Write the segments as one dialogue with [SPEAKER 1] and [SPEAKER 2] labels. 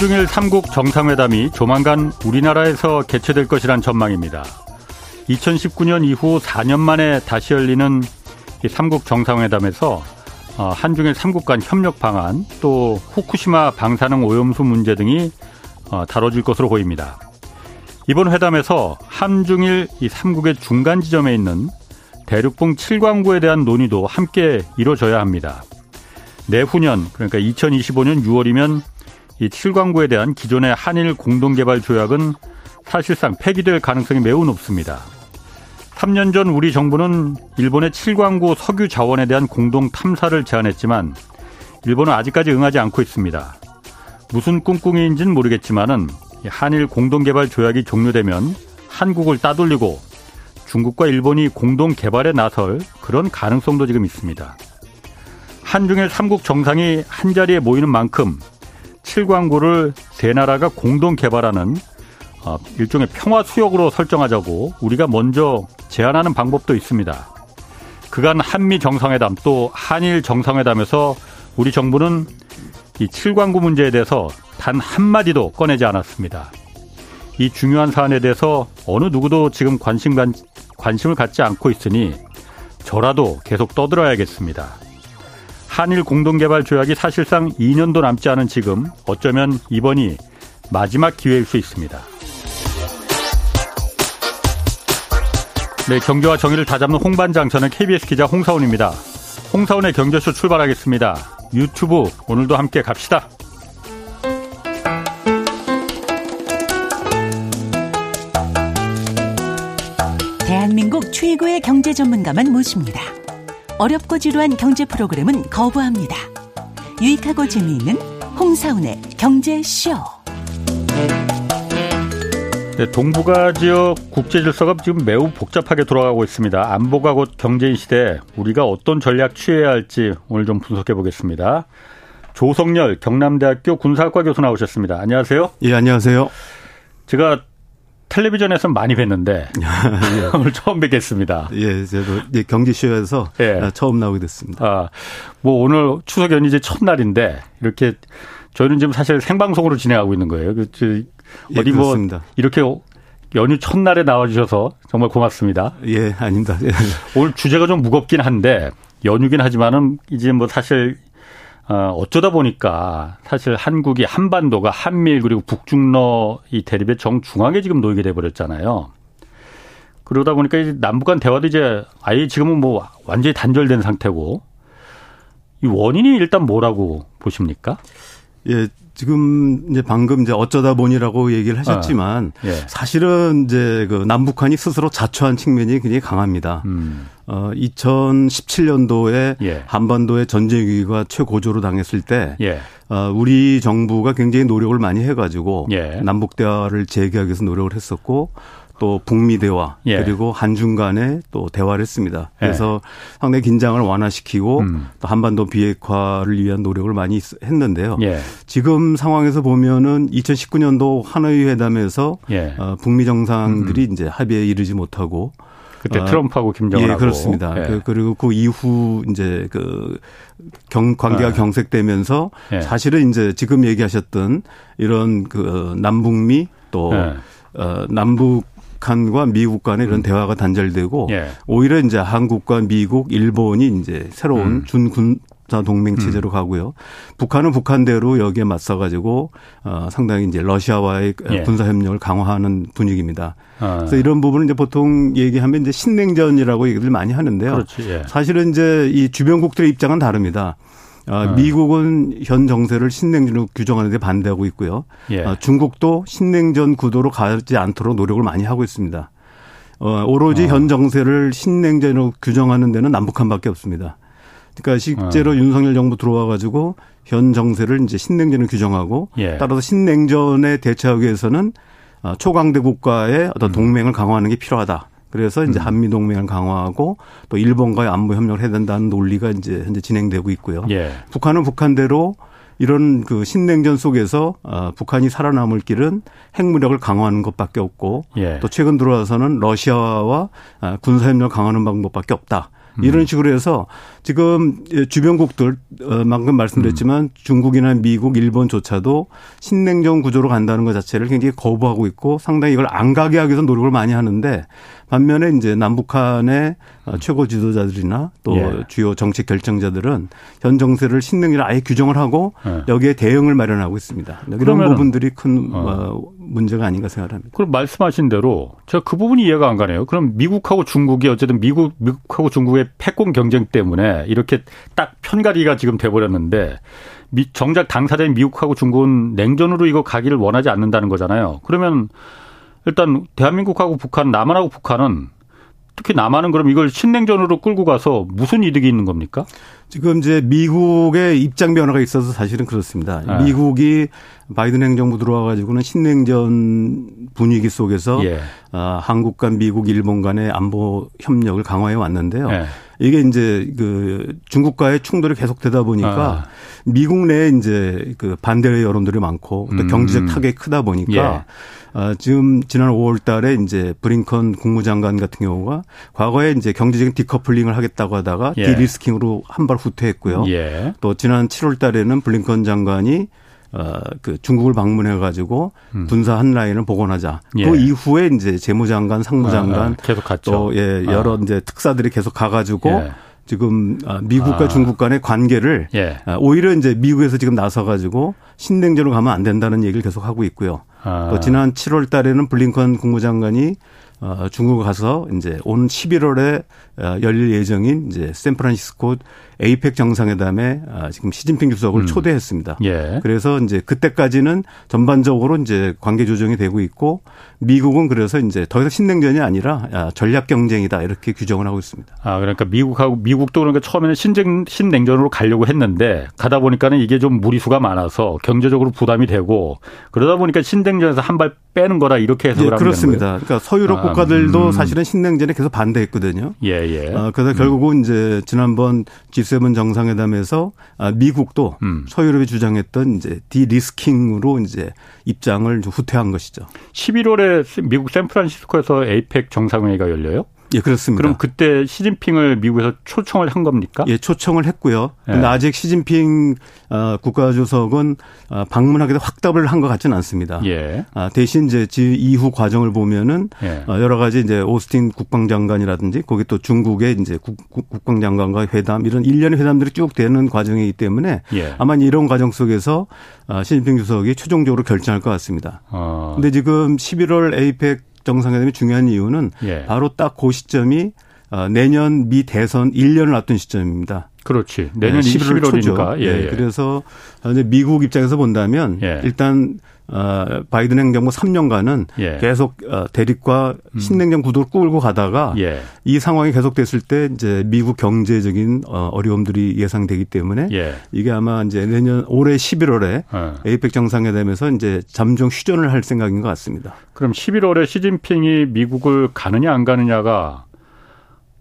[SPEAKER 1] 한중일 3국 정상회담이 조만간 우리나라에서 개최될 것이란 전망입니다. 2019년 이후 4년 만에 다시 열리는 이 3국 정상회담에서 어, 한중일 3국 간 협력 방안 또 후쿠시마 방사능 오염수 문제 등이 어, 다뤄질 것으로 보입니다. 이번 회담에서 한중일 이 3국의 중간 지점에 있는 대륙봉 7광구에 대한 논의도 함께 이루어져야 합니다. 내후년 그러니까 2025년 6월이면 이 7광구에 대한 기존의 한일 공동개발 조약은 사실상 폐기될 가능성이 매우 높습니다. 3년 전 우리 정부는 일본의 7광구 석유 자원에 대한 공동 탐사를 제안했지만 일본은 아직까지 응하지 않고 있습니다. 무슨 꿍꿍이인지는 모르겠지만은 한일 공동개발 조약이 종료되면 한국을 따돌리고 중국과 일본이 공동 개발에 나설 그런 가능성도 지금 있습니다. 한중일 3국 정상이 한자리에 모이는 만큼 7광구를 세 나라가 공동 개발하는 어, 일종의 평화 수역으로 설정하자고 우리가 먼저 제안하는 방법도 있습니다. 그간 한미 정상회담 또 한일 정상회담에서 우리 정부는 이 7광구 문제에 대해서 단 한마디도 꺼내지 않았습니다. 이 중요한 사안에 대해서 어느 누구도 지금 관심, 관심을 갖지 않고 있으니 저라도 계속 떠들어야겠습니다. 한일 공동개발 조약이 사실상 2년도 남지 않은 지금 어쩌면 이번이 마지막 기회일 수 있습니다. 네, 경제와 정의를 다잡는 홍반장 저는 KBS 기자 홍사원입니다. 홍사원의 경제쇼 출발하겠습니다. 유튜브 오늘도 함께 갑시다.
[SPEAKER 2] 대한민국 최고의 경제 전문가만 모십니다. 어렵고 지루한 경제 프로그램은 거부합니다. 유익하고 재미있는 홍사운의 경제쇼.
[SPEAKER 1] 네, 동북아 지역 국제 질서가 지금 매우 복잡하게 돌아가고 있습니다. 안보가 곧 경제인 시대 우리가 어떤 전략 취해야 할지 오늘 좀 분석해 보겠습니다. 조성열 경남대학교 군사학과 교수 나오셨습니다. 안녕하세요.
[SPEAKER 3] 예, 안녕하세요.
[SPEAKER 1] 제가 텔레비전에서 많이 뵀는데 예. 오늘 처음 뵙겠습니다.
[SPEAKER 3] 예, 저도 예, 경기쇼에서 예. 처음 나오게 됐습니다. 아,
[SPEAKER 1] 뭐 오늘 추석 연휴제 첫날인데 이렇게 저희는 지금 사실 생방송으로 진행하고 있는 거예요. 그,
[SPEAKER 3] 예, 어디 뭐 그렇습니다.
[SPEAKER 1] 이렇게 연휴 첫날에 나와주셔서 정말 고맙습니다.
[SPEAKER 3] 예, 아닙니다. 예.
[SPEAKER 1] 오늘 주제가 좀 무겁긴 한데 연휴긴 하지만은 이제 뭐 사실 어, 어쩌다 보니까 사실 한국이 한반도가 한밀 그리고 북중러 이 대립의 정중앙에 지금 놓이게 돼 버렸잖아요. 그러다 보니까 이제 남북 간 대화도 이제 아예 지금은 뭐 완전히 단절된 상태고 이 원인이 일단 뭐라고 보십니까?
[SPEAKER 3] 예, 지금 이제 방금 이제 어쩌다 보니라고 얘기를 하셨지만 아, 예. 사실은 이제 그 남북한이 스스로 자초한 측면이 굉장히 강합니다. 음. 어 2017년도에 예. 한반도의 전쟁 위기가 최고조로 당했을 때 예. 어, 우리 정부가 굉장히 노력을 많이 해가지고 예. 남북 대화를 재개하기 위해서 노력을 했었고 또 북미 대화 예. 그리고 한중 간에 또 대화를 했습니다. 예. 그래서 예. 상당히 긴장을 완화시키고 음. 또 한반도 비핵화를 위한 노력을 많이 했는데요. 예. 지금 상황에서 보면은 2019년도 하노이 회담에서 예. 어, 북미 정상들이 음. 이제 합의에 이르지 못하고
[SPEAKER 1] 그때 어, 트럼프하고 김정은하고
[SPEAKER 3] 예, 그렇습니다. 예. 그, 그리고 그 이후 이제 그 경, 관계가 예. 경색되면서 예. 사실은 이제 지금 얘기하셨던 이런 그 남북미 또 예. 어, 남북 북한과 미국 간의 이런 음. 대화가 단절되고 예. 오히려 이제 한국과 미국, 일본이 이제 새로운 음. 준군 사 동맹 체제로 음. 가고요. 북한은 북한대로 여기에 맞서 가지고 어 상당히 이제 러시아와의 예. 군사 협력을 강화하는 분위기입니다. 아. 그래서 이런 부분은 이제 보통 얘기하면 이제 신냉전이라고 얘기들 많이 하는데요. 그렇지, 예. 사실은 이제 이 주변국들의 입장은 다릅니다. 어, 네. 미국은 현 정세를 신냉전으로 규정하는 데 반대하고 있고요. 예. 어, 중국도 신냉전 구도로 가지 않도록 노력을 많이 하고 있습니다. 어, 오로지 어. 현 정세를 신냉전으로 규정하는 데는 남북한밖에 없습니다. 그러니까 실제로 어. 윤석열 정부 들어와 가지고 현 정세를 이제 신냉전을 규정하고 예. 따라서 신냉전에 대처하기 위해서는 어, 초강대 국가의 어떤 음. 동맹을 강화하는 게 필요하다. 그래서 이제 음. 한미 동맹을 강화하고 또 일본과의 안보 협력을 해야 된다는 논리가 이제 현재 진행되고 있고요. 예. 북한은 북한대로 이런 그 신냉전 속에서 어, 북한이 살아남을 길은 핵무력을 강화하는 것밖에 없고 예. 또 최근 들어와서는 러시아와 어, 군사협력을 강화하는 방법밖에 없다. 음. 이런 식으로 해서 지금 주변국들 어, 방금 말씀드렸지만 음. 중국이나 미국, 일본조차도 신냉전 구조로 간다는 것 자체를 굉장히 거부하고 있고 상당히 이걸 안 가게 하기 위해서 노력을 많이 하는데 반면에 이제 남북한의 어, 최고 지도자들이나 또 예. 주요 정책 결정자들은 현 정세를 신능이라 아예 규정을 하고 예. 여기에 대응을 마련하고 있습니다. 이런 부분들이 큰 어. 어. 문제가 아닌가 생각합니다.
[SPEAKER 1] 그럼 말씀하신 대로 제가 그 부분이 이해가 안 가네요. 그럼 미국하고 중국이 어쨌든 미국 미국하고 중국의 패권 경쟁 때문에 이렇게 딱 편가리가 지금 돼버렸는데 미, 정작 당사자인 미국하고 중국은 냉전으로 이거 가기를 원하지 않는다는 거잖아요. 그러면 일단 대한민국하고 북한, 남한하고 북한은 특히 남한은 그럼 이걸 신냉전으로 끌고 가서 무슨 이득이 있는 겁니까?
[SPEAKER 3] 지금 이제 미국의 입장 변화가 있어서 사실은 그렇습니다. 네. 미국이 바이든 행정부 들어와 가지고는 신냉전 분위기 속에서 예. 어, 한국과 미국, 일본 간의 안보 협력을 강화해 왔는데요. 예. 이게 이제 그 중국과의 충돌이 계속되다 보니까 아. 미국 내에 이제 그 반대 여론들이 많고 또 음. 경제적 타격이 크다 보니까 예. 어, 지금 지난 5월 달에 이제 브링컨 국무장관 같은 경우가 과거에 이제 경제적인 디커플링을 하겠다고 하다가 예. 디리스킹으로 한 발 후퇴했고요. 예. 또 지난 7월 달에는 블링컨 장관이 어, 그 중국을 방문해 가지고 음. 군사 한 라인을 복원하자. 예. 그 이후에 이제 재무장관, 상무장관 아, 아,
[SPEAKER 1] 계속 갔죠.
[SPEAKER 3] 또 예, 여러 아. 이제 특사들이 계속 가 가지고 예. 지금 아, 미국과 아. 중국 간의 관계를 예. 아, 오히려 이제 미국에서 지금 나서 가지고 신냉전으로 가면 안 된다는 얘기를 계속 하고 있고요. 아. 또 지난 7월 달에는 블링컨 국무장관이 어, 중국 가서 이제 온 11월에 어, 열릴 예정인 이제 샌프란시스코 에이펙 정상회담에 아, 지금 시진핑 주석을 음. 초대했습니다. 예. 그래서 이제 그때까지는 전반적으로 이제 관계 조정이 되고 있고 미국은 그래서 이제 더 이상 신냉전이 아니라 아, 전략 경쟁이다 이렇게 규정을 하고 있습니다.
[SPEAKER 1] 아 그러니까 미국하고 미국도 그러니까 처음에는 신쟁 신냉전으로 가려고 했는데 가다 보니까는 이게 좀 무리수가 많아서 경제적으로 부담이 되고 그러다 보니까 신냉전에서 한 발 빼는 거라 이렇게 해석을 예,
[SPEAKER 3] 그렇습니다. 그러니까 서유럽 아, 국가들도 음. 사실은 신냉전에 계속 반대했거든요. 예, 예. 아, 그래서 결국은 음. 이제 지난번 G7 정상회담에서 아, 미국도 음. 서유럽이 주장했던 이제 디리스킹으로 이제 입장을 후퇴한 것이죠.
[SPEAKER 1] 11월에 미국 샌프란시스코에서 에이펙 정상회의가 열려요?
[SPEAKER 3] 예, 그렇습니다.
[SPEAKER 1] 그럼 그때 시진핑을 미국에서 초청을 한 겁니까?
[SPEAKER 3] 예, 초청을 했고요. 근데 예. 아직 시진핑 어, 국가주석은 어, 방문하게 확답을 한 것 같지는 않습니다. 예. 아, 대신 이제 이후 과정을 보면은 예. 어, 여러 가지 이제 오스틴 국방장관이라든지 거기 또 중국의 이제 국, 국방장관과 회담 이런 일련의 회담들이 쭉 되는 과정이기 때문에 예. 아마 이런 과정 속에서 어, 시진핑 주석이 최종적으로 결정할 것 같습니다. 어. 근데 지금 11월 에이펙 정상회담이 중요한 이유는 예. 바로 딱 그 시점이 어, 내년 미 대선 1년을 앞둔 시점입니다.
[SPEAKER 1] 그렇지. 내년 네, 11월 초죠.
[SPEAKER 3] 예, 예. 그래서 이제 미국 입장에서 본다면 예. 일단 어, 바이든 행정부 3년간은 예. 계속 어, 대립과 음. 신냉전 구도를 끌고 가다가 예. 이 상황이 계속됐을 때 이제 미국 경제적인 어, 어려움들이 예상되기 때문에 예. 이게 아마 이제 내년 올해 11월에 어. 에이펙 정상회담에서 이제 잠정 휴전을 할 생각인 것 같습니다.
[SPEAKER 1] 그럼 11월에 시진핑이 미국을 가느냐 안 가느냐가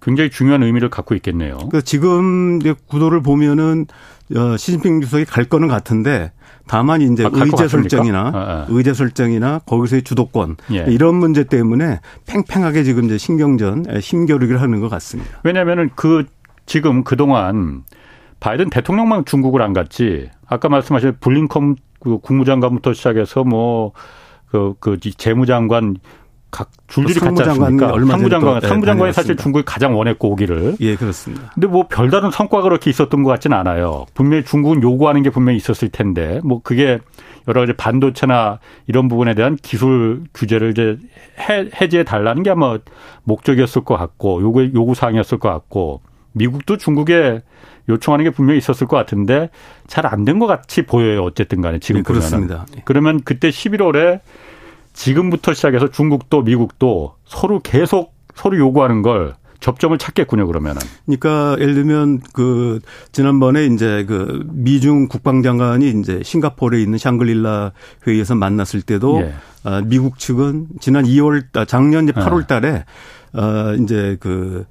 [SPEAKER 1] 굉장히 중요한 의미를 갖고 있겠네요.
[SPEAKER 3] 그 지금 구도를 보면은 어, 시진핑 주석이 갈 거는 같은데 다만 이제 아, 의제 설정이나 아, 아. 의제 설정이나 거기서의 주도권 예. 이런 문제 때문에 팽팽하게 지금 이제 신경전 힘겨루기를 하는 것 같습니다.
[SPEAKER 1] 왜냐하면은 그 지금 그 동안 바이든 대통령만 중국을 안 갔지 아까 말씀하신 블링컨 그 국무장관부터 시작해서 뭐 그, 그 재무장관 각 줄줄이 갔지 않습니까? 상무 장관, 상무 장관이 네, 사실 중국이 가장 원했고 오기를.
[SPEAKER 3] 예, 그렇습니다.
[SPEAKER 1] 근데 뭐 별다른 성과가 그렇게 있었던 것 같지는 않아요. 분명히 중국은 요구하는 게 분명히 있었을 텐데 뭐 그게 여러 가지 반도체나 이런 부분에 대한 기술 규제를 이제 해제해 달라는 게 아마 목적이었을 것 같고 요구 요구 사항이었을 것 같고 미국도 중국에 요청하는 게 분명히 있었을 것 같은데 잘 안 된 것 같이 보여요. 어쨌든 간에 지금 네,
[SPEAKER 3] 그렇습니다.
[SPEAKER 1] 그러면 그때 11월에 지금부터 시작해서 중국도 미국도 서로 계속 서로 요구하는 걸 접점을 찾겠군요, 그러면은.
[SPEAKER 3] 그러니까 예를 들면 그 지난번에 이제 그 미중 국방장관이 이제 싱가포르에 있는 샹글릴라 회의에서 만났을 때도 예. 아, 미국 측은 지난 2월 작년 8월 달에 어 이제 그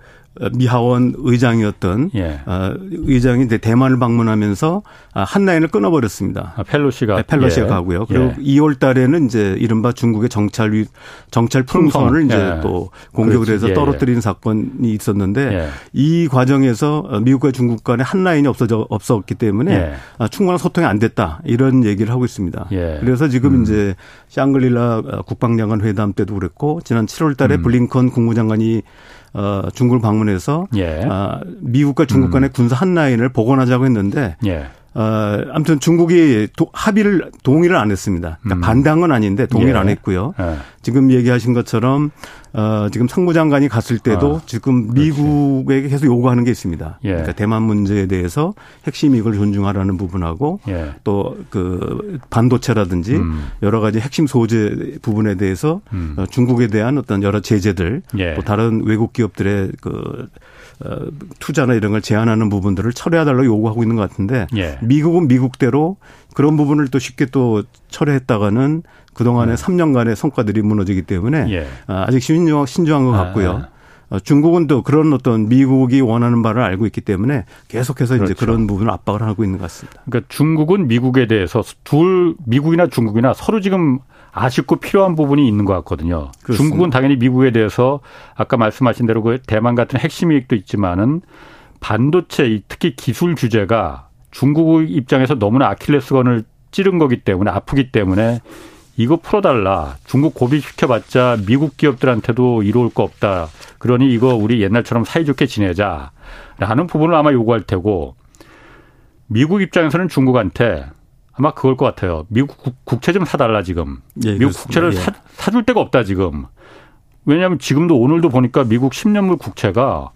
[SPEAKER 3] 미하원 의장이었던 예. 어, 의장이 대만을 방문하면서 아, 한 라인을 끊어버렸습니다.
[SPEAKER 1] 아, 펠로시가 네,
[SPEAKER 3] 펠로시가 예. 가고요. 그리고 예. 2월 달에는 이제 이른바 중국의 정찰 위 정찰 풍선을 이제 예. 또 공격을 그렇지. 해서 예, 떨어뜨린 사건이 있었는데 이 과정에서 미국과 중국 간에 한 라인이 없어져 없었기 때문에 아, 충분한 소통이 안 됐다 이런 얘기를 하고 있습니다. 그래서 지금 음. 이제 샹글릴라 국방장관 회담 때도 그랬고 지난 7월 달에 음. 블링컨 국무장관이 어, 중국을 방문해서 예. 어, 미국과 중국 간의 음. 군사 한 라인을 복원하자고 했는데 예. 어, 아무튼 중국이 도, 합의를 동의를 안 했습니다. 그러니까 음. 반대한 건 아닌데 동의를 예. 안 했고요. 예. 지금 얘기하신 것처럼 어, 지금 상무장관이 갔을 때도 어. 지금 미국에게 계속 요구하는 게 있습니다. 예. 그러니까 대만 문제에 대해서 핵심 이익을 존중하라는 부분하고 예. 또그 반도체라든지 음. 여러 가지 핵심 소재 부분에 대해서 음. 어, 중국에 대한 어떤 여러 제재들 예. 또 다른 외국 기업들의 그 어, 투자나 이런 걸 제한하는 부분들을 철회해달라고 요구하고 있는 것 같은데 예. 미국은 미국대로 그런 부분을 또 쉽게 또 철회했다가는 그동안의 네. 3년간의 성과들이 무너지기 때문에 예. 아, 아직 신중한, 신중한 것 같고요. 아, 아. 중국은 또 그런 어떤 미국이 원하는 바를 알고 있기 때문에 계속해서 그렇죠. 이제 그런 부분을 압박을 하고 있는 것 같습니다.
[SPEAKER 1] 그러니까 중국은 미국에 대해서 둘 미국이나 중국이나 서로 지금 아쉽고 필요한 부분이 있는 것 같거든요. 그렇습니다. 중국은 당연히 미국에 대해서 아까 말씀하신 대로 그 대만 같은 핵심 이익도 있지만은 반도체 특히 기술 규제가 중국 입장에서 너무나 아킬레스건을 찌른 거기 때문에 아프기 때문에 이거 풀어달라. 중국 고비시켜봤자 미국 기업들한테도 이로울 거 없다. 그러니 이거 우리 옛날처럼 사이좋게 지내자. 라는 부분을 아마 요구할 테고 미국 입장에서는 중국한테 아마 그걸 것 같아요. 미국 국채 좀 사달라 지금. 예, 미국 그렇습니다. 국채를 예. 사, 사줄 데가 없다 지금. 왜냐하면 지금도 오늘도 보니까 미국 10년물 국채가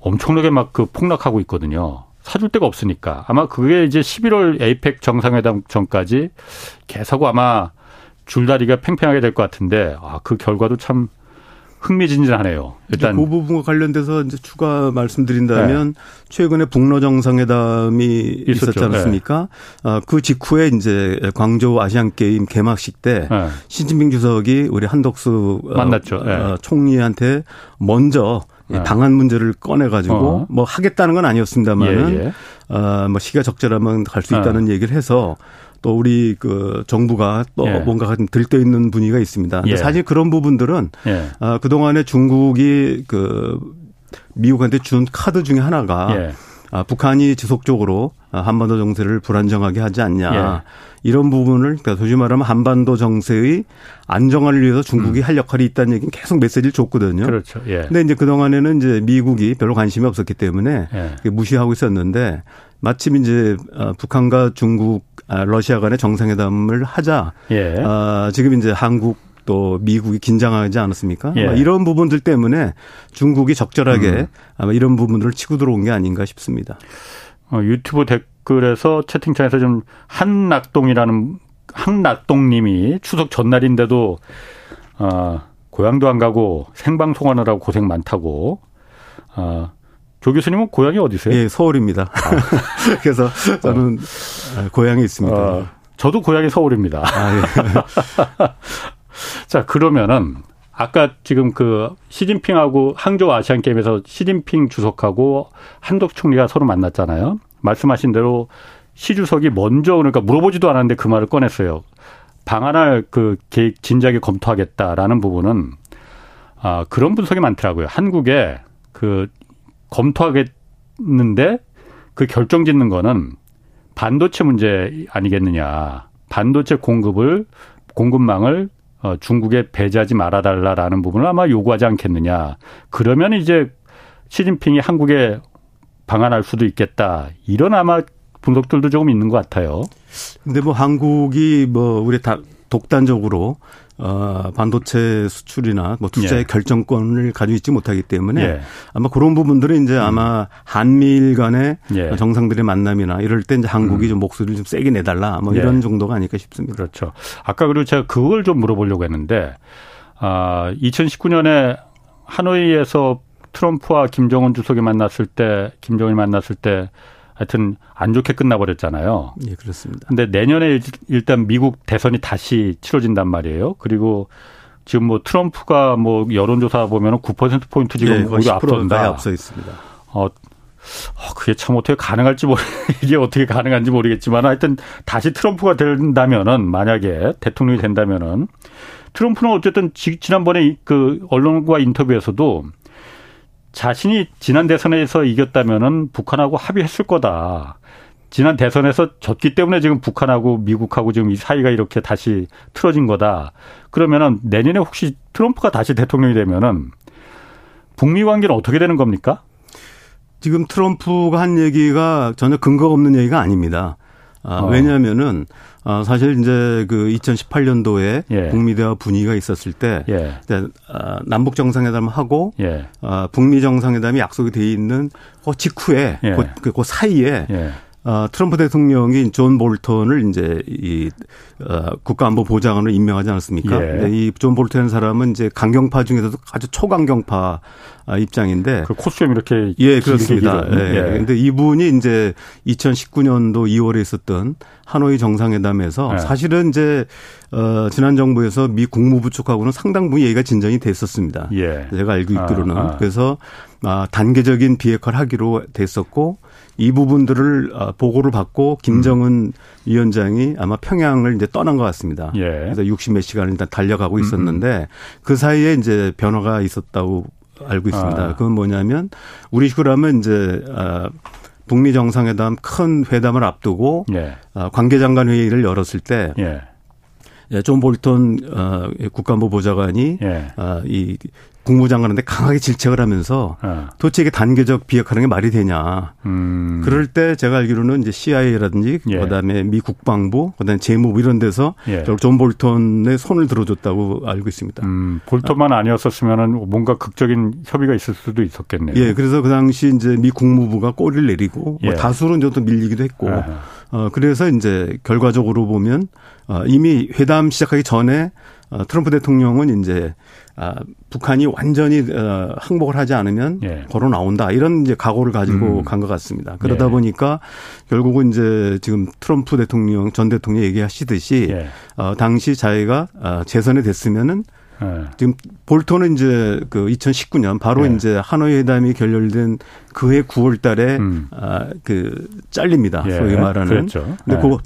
[SPEAKER 1] 엄청나게 막 그 폭락하고 있거든요. 사줄 데가 없으니까. 아마 그게 이제 11월 에이펙 정상회담 전까지 계속 아마 줄다리가 팽팽하게 될 것 같은데, 아, 그 결과도 참 흥미진진하네요.
[SPEAKER 3] 일단 그 부분과 관련돼서 이제 추가 말씀드린다면 네. 최근에 북러 정상회담이 있었죠. 있었지 않았습니까? 네. 아, 그 직후에 이제 광저우 아시안 게임 개막식 때 네. 시진핑 주석이 우리 한덕수
[SPEAKER 1] 어, 만났죠.
[SPEAKER 3] 어, 총리한테 먼저 네. 방한 문제를 꺼내 가지고 어. 뭐 하겠다는 건 아니었습니다만은 예, 예. 어, 뭐 시가 적절하면 갈 수 있다는 얘기를 해서 또 우리 그 정부가 또 예. 뭔가 좀 들떠 있는 분위기가 있습니다. 예. 사실 그런 부분들은 예. 아, 그 동안에 중국이 그 미국한테 준 카드 중에 하나가 예. 아, 북한이 지속적으로 한반도 정세를 불안정하게 하지 않냐. 예. 이런 부분을 그러니까 소위 말하면 한반도 정세의 안정화를 위해서 중국이 음. 할 역할이 있다는 얘기는 계속 메시지를 줬거든요.
[SPEAKER 1] 그렇죠. 예.
[SPEAKER 3] 근데 이제 그 동안에는 이제 미국이 별로 관심이 없었기 때문에 예. 무시하고 있었는데 마침 이제 어, 북한과 중국, 아, 러시아 간의 정상회담을 하자. 예. 아, 지금 이제 한국 또 미국이 긴장하지 않았습니까? 예. 이런 부분들 때문에 중국이 적절하게 음. 아마 이런 부분들을 치고 들어온 게 아닌가 싶습니다.
[SPEAKER 1] 어, 유튜브 댓글 댓글에서 채팅창에서 좀 한낙동이라는 한낙동님이 추석 전날인데도 어, 고향도 안 가고 생방송하느라고 고생 많다고. 어, 조 교수님은 고향이 어디세요?
[SPEAKER 3] 예, 서울입니다. 아. 그래서 저는 어. 고향에 있습니다. 어,
[SPEAKER 1] 저도 고향이 서울입니다. 아, 예. 자, 그러면은 아까 지금 그 시진핑하고 항저우 아시안 게임에서 시진핑 주석하고 한덕 총리가 서로 만났잖아요. 말씀하신 대로 시 주석이 먼저 그러니까 물어보지도 않았는데 그 말을 꺼냈어요. 방안을 그 계획 진작에 검토하겠다라는 부분은 아 그런 분석이 많더라고요. 한국에 그 검토하겠는데 그 결정 짓는 거는 반도체 문제 아니겠느냐. 반도체 공급을 공급망을 어, 중국에 배제하지 말아달라라는 부분을 아마 요구하지 않겠느냐. 그러면 이제 시진핑이 한국에 방한할 수도 있겠다. 이런 아마 분석들도 조금 있는 것 같아요.
[SPEAKER 3] 근데 뭐 한국이 뭐 우리 다 독단적으로 어, 반도체 수출이나 뭐 투자의 예. 결정권을 가지고 있지 못하기 때문에 예. 아마 그런 부분들은 이제 음. 아마 한미일 간의 예. 정상들의 만남이나 이럴 때 이제 한국이 음. 좀 목소리를 좀 세게 내달라 뭐 예. 이런 정도가 아닐까 싶습니다.
[SPEAKER 1] 그렇죠. 아까 그리고 제가 그걸 좀 물어보려고 했는데 아, 2019년에 하노이에서 트럼프와 김정은 주석이 만났을 때, 김정일 만났을 때 하여튼 안 좋게 끝나버렸잖아요.
[SPEAKER 3] 예, 그렇습니다.
[SPEAKER 1] 근데 내년에 일단 미국 대선이 다시 치러진단 말이에요. 그리고 지금 뭐 트럼프가 뭐 여론조사 보면은 9% 포인트 지금 네, 오히려 앞선다.
[SPEAKER 3] 앞서 있습니다.
[SPEAKER 1] 어, 어, 그게 참 어떻게 가능할지 모르, 이게 어떻게 가능한지 모르겠지만 하여튼 다시 트럼프가 된다면은 만약에 대통령이 된다면은 트럼프는 어쨌든 지난번에 그 언론과 인터뷰에서도 자신이 지난 대선에서 이겼다면은 북한하고 합의했을 거다. 지난 대선에서 졌기 때문에 지금 북한하고 미국하고 지금 이 사이가 이렇게 다시 틀어진 거다. 그러면은 내년에 혹시 트럼프가 다시 대통령이 되면은 북미 관계는 어떻게 되는 겁니까?
[SPEAKER 3] 지금 트럼프가 한 얘기가 전혀 근거가 없는 얘기가 아닙니다. 아, 어. 왜냐하면은 아, 사실 이제 그 2018년도에 예. 북미 대화 분위기가 있었을 때 예. 아, 남북 정상회담을 하고 예. 아, 북미 정상회담이 약속이 돼 있는 그 직후에 예. 그, 그, 그 사이에 예. 어, 트럼프 대통령이 존 볼턴을 이제 이 어, 국가안보보좌관으로 임명하지 않았습니까? 예. 이 존 볼턴 사람은 이제 강경파 중에서도 아주 초강경파 아, 입장인데
[SPEAKER 1] 그 콧수염 이렇게
[SPEAKER 3] 예 그렇습니다. 예. 예. 근데 이분이 이제 2019년도 2월에 있었던 하노이 정상회담에서 예. 사실은 이제 어 지난 정부에서 미 국무부 쪽하고는 상당 부분 얘기가 진전이 됐었습니다. 예. 제가 알고 있기로는 아, 아. 그래서 아 단계적인 비핵화를 하기로 됐었고 이 부분들을 어, 보고를 받고 김정은 음. 위원장이 아마 평양을 이제 떠난 것 같습니다. 예. 그래서 60몇 시간을 일단 달려가고 음, 음. 있었는데 그 사이에 이제 변화가 있었다고 알고 있습니다. 아. 그건 뭐냐면 우리 식으로 하면 이제 아 북미 정상회담 큰 회담을 앞두고 예. 아, 관계장관 회의를 열었을 때 예. 예존 볼턴 어, 국가안보 보좌관이 예. 어, 이 국무장관한테 강하게 질책을 하면서 어. 도대체 이게 단계적 비핵화라는 게 말이 되냐. 음. 그럴 때 제가 알기로는 이제 CIA라든지 예. 그다음에 미 국방부 그다음에 재무부 이런 데서 예. 존 볼턴의 손을 들어줬다고 알고 있습니다. 음,
[SPEAKER 1] 볼턴만 아니었었으면은 뭔가 극적인 협의가 있을 수도 있었겠네요.
[SPEAKER 3] 예, 그래서 그 당시 이제 미 국무부가 꼬리를 내리고 뭐 예. 뭐 다수는 좀 밀리기도 했고 어, 그래서 이제 결과적으로 보면 어, 이미 회담 시작하기 전에 어, 트럼프 대통령은 이제 아, 북한이 완전히 어, 항복을 하지 않으면 예. 걸어 나온다 이런 이제 각오를 가지고 음. 간것 같습니다. 그러다 예. 보니까 결국은 이제 지금 트럼프 대통령 전 대통령이 얘기하시듯이 예. 어, 당시 자기가 어, 재선이 됐으면은 예. 지금 볼턴은 이제 그 2019년 바로 예. 이제 하노이 회담이 결렬된 그해 9월 달에 음. 아, 그 잘립니다. 예. 소위 말하는. 그렇죠. 근데 그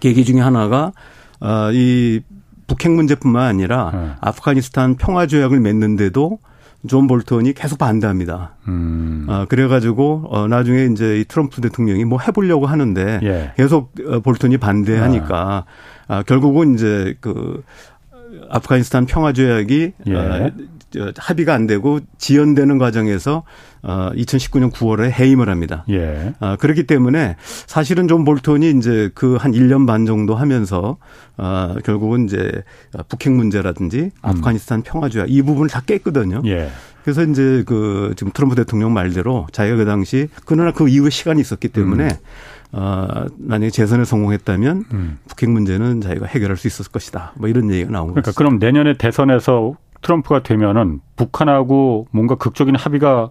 [SPEAKER 3] 계기 중에 하나가 아, 이 북핵 문제뿐만 아니라 네. 아프가니스탄 평화 조약을 맺는데도 존 볼턴이 계속 반대합니다. 음. 아, 그래가지고, 어, 나중에 이제 이 트럼프 대통령이 뭐 해보려고 하는데 예. 계속 어, 볼턴이 반대하니까, 아. 아, 결국은 이제 그 아프가니스탄 평화 조약이 예. 어, 합의가 안 되고 지연되는 과정에서 어 2019년 9월에 해임을 합니다. 예. 아 그렇기 때문에 사실은 좀 볼턴이 이제 그 한 1년 반 정도 하면서 아 결국은 이제 북핵 문제라든지 음. 아프가니스탄 평화 조약 이 부분을 다 깼거든요. 예. 그래서 이제 그 지금 트럼프 대통령 말대로 자기가 그 당시 그러나 그 이후에 시간이 있었기 때문에 음. 어, 만약에 재선에 성공했다면 음. 북핵 문제는 자기가 해결할 수 있었을 것이다. 뭐 이런 얘기가 나온
[SPEAKER 1] 거죠. 그러니까 그럼 내년에 대선에서 트럼프가 되면은 북한하고 뭔가 극적인 합의가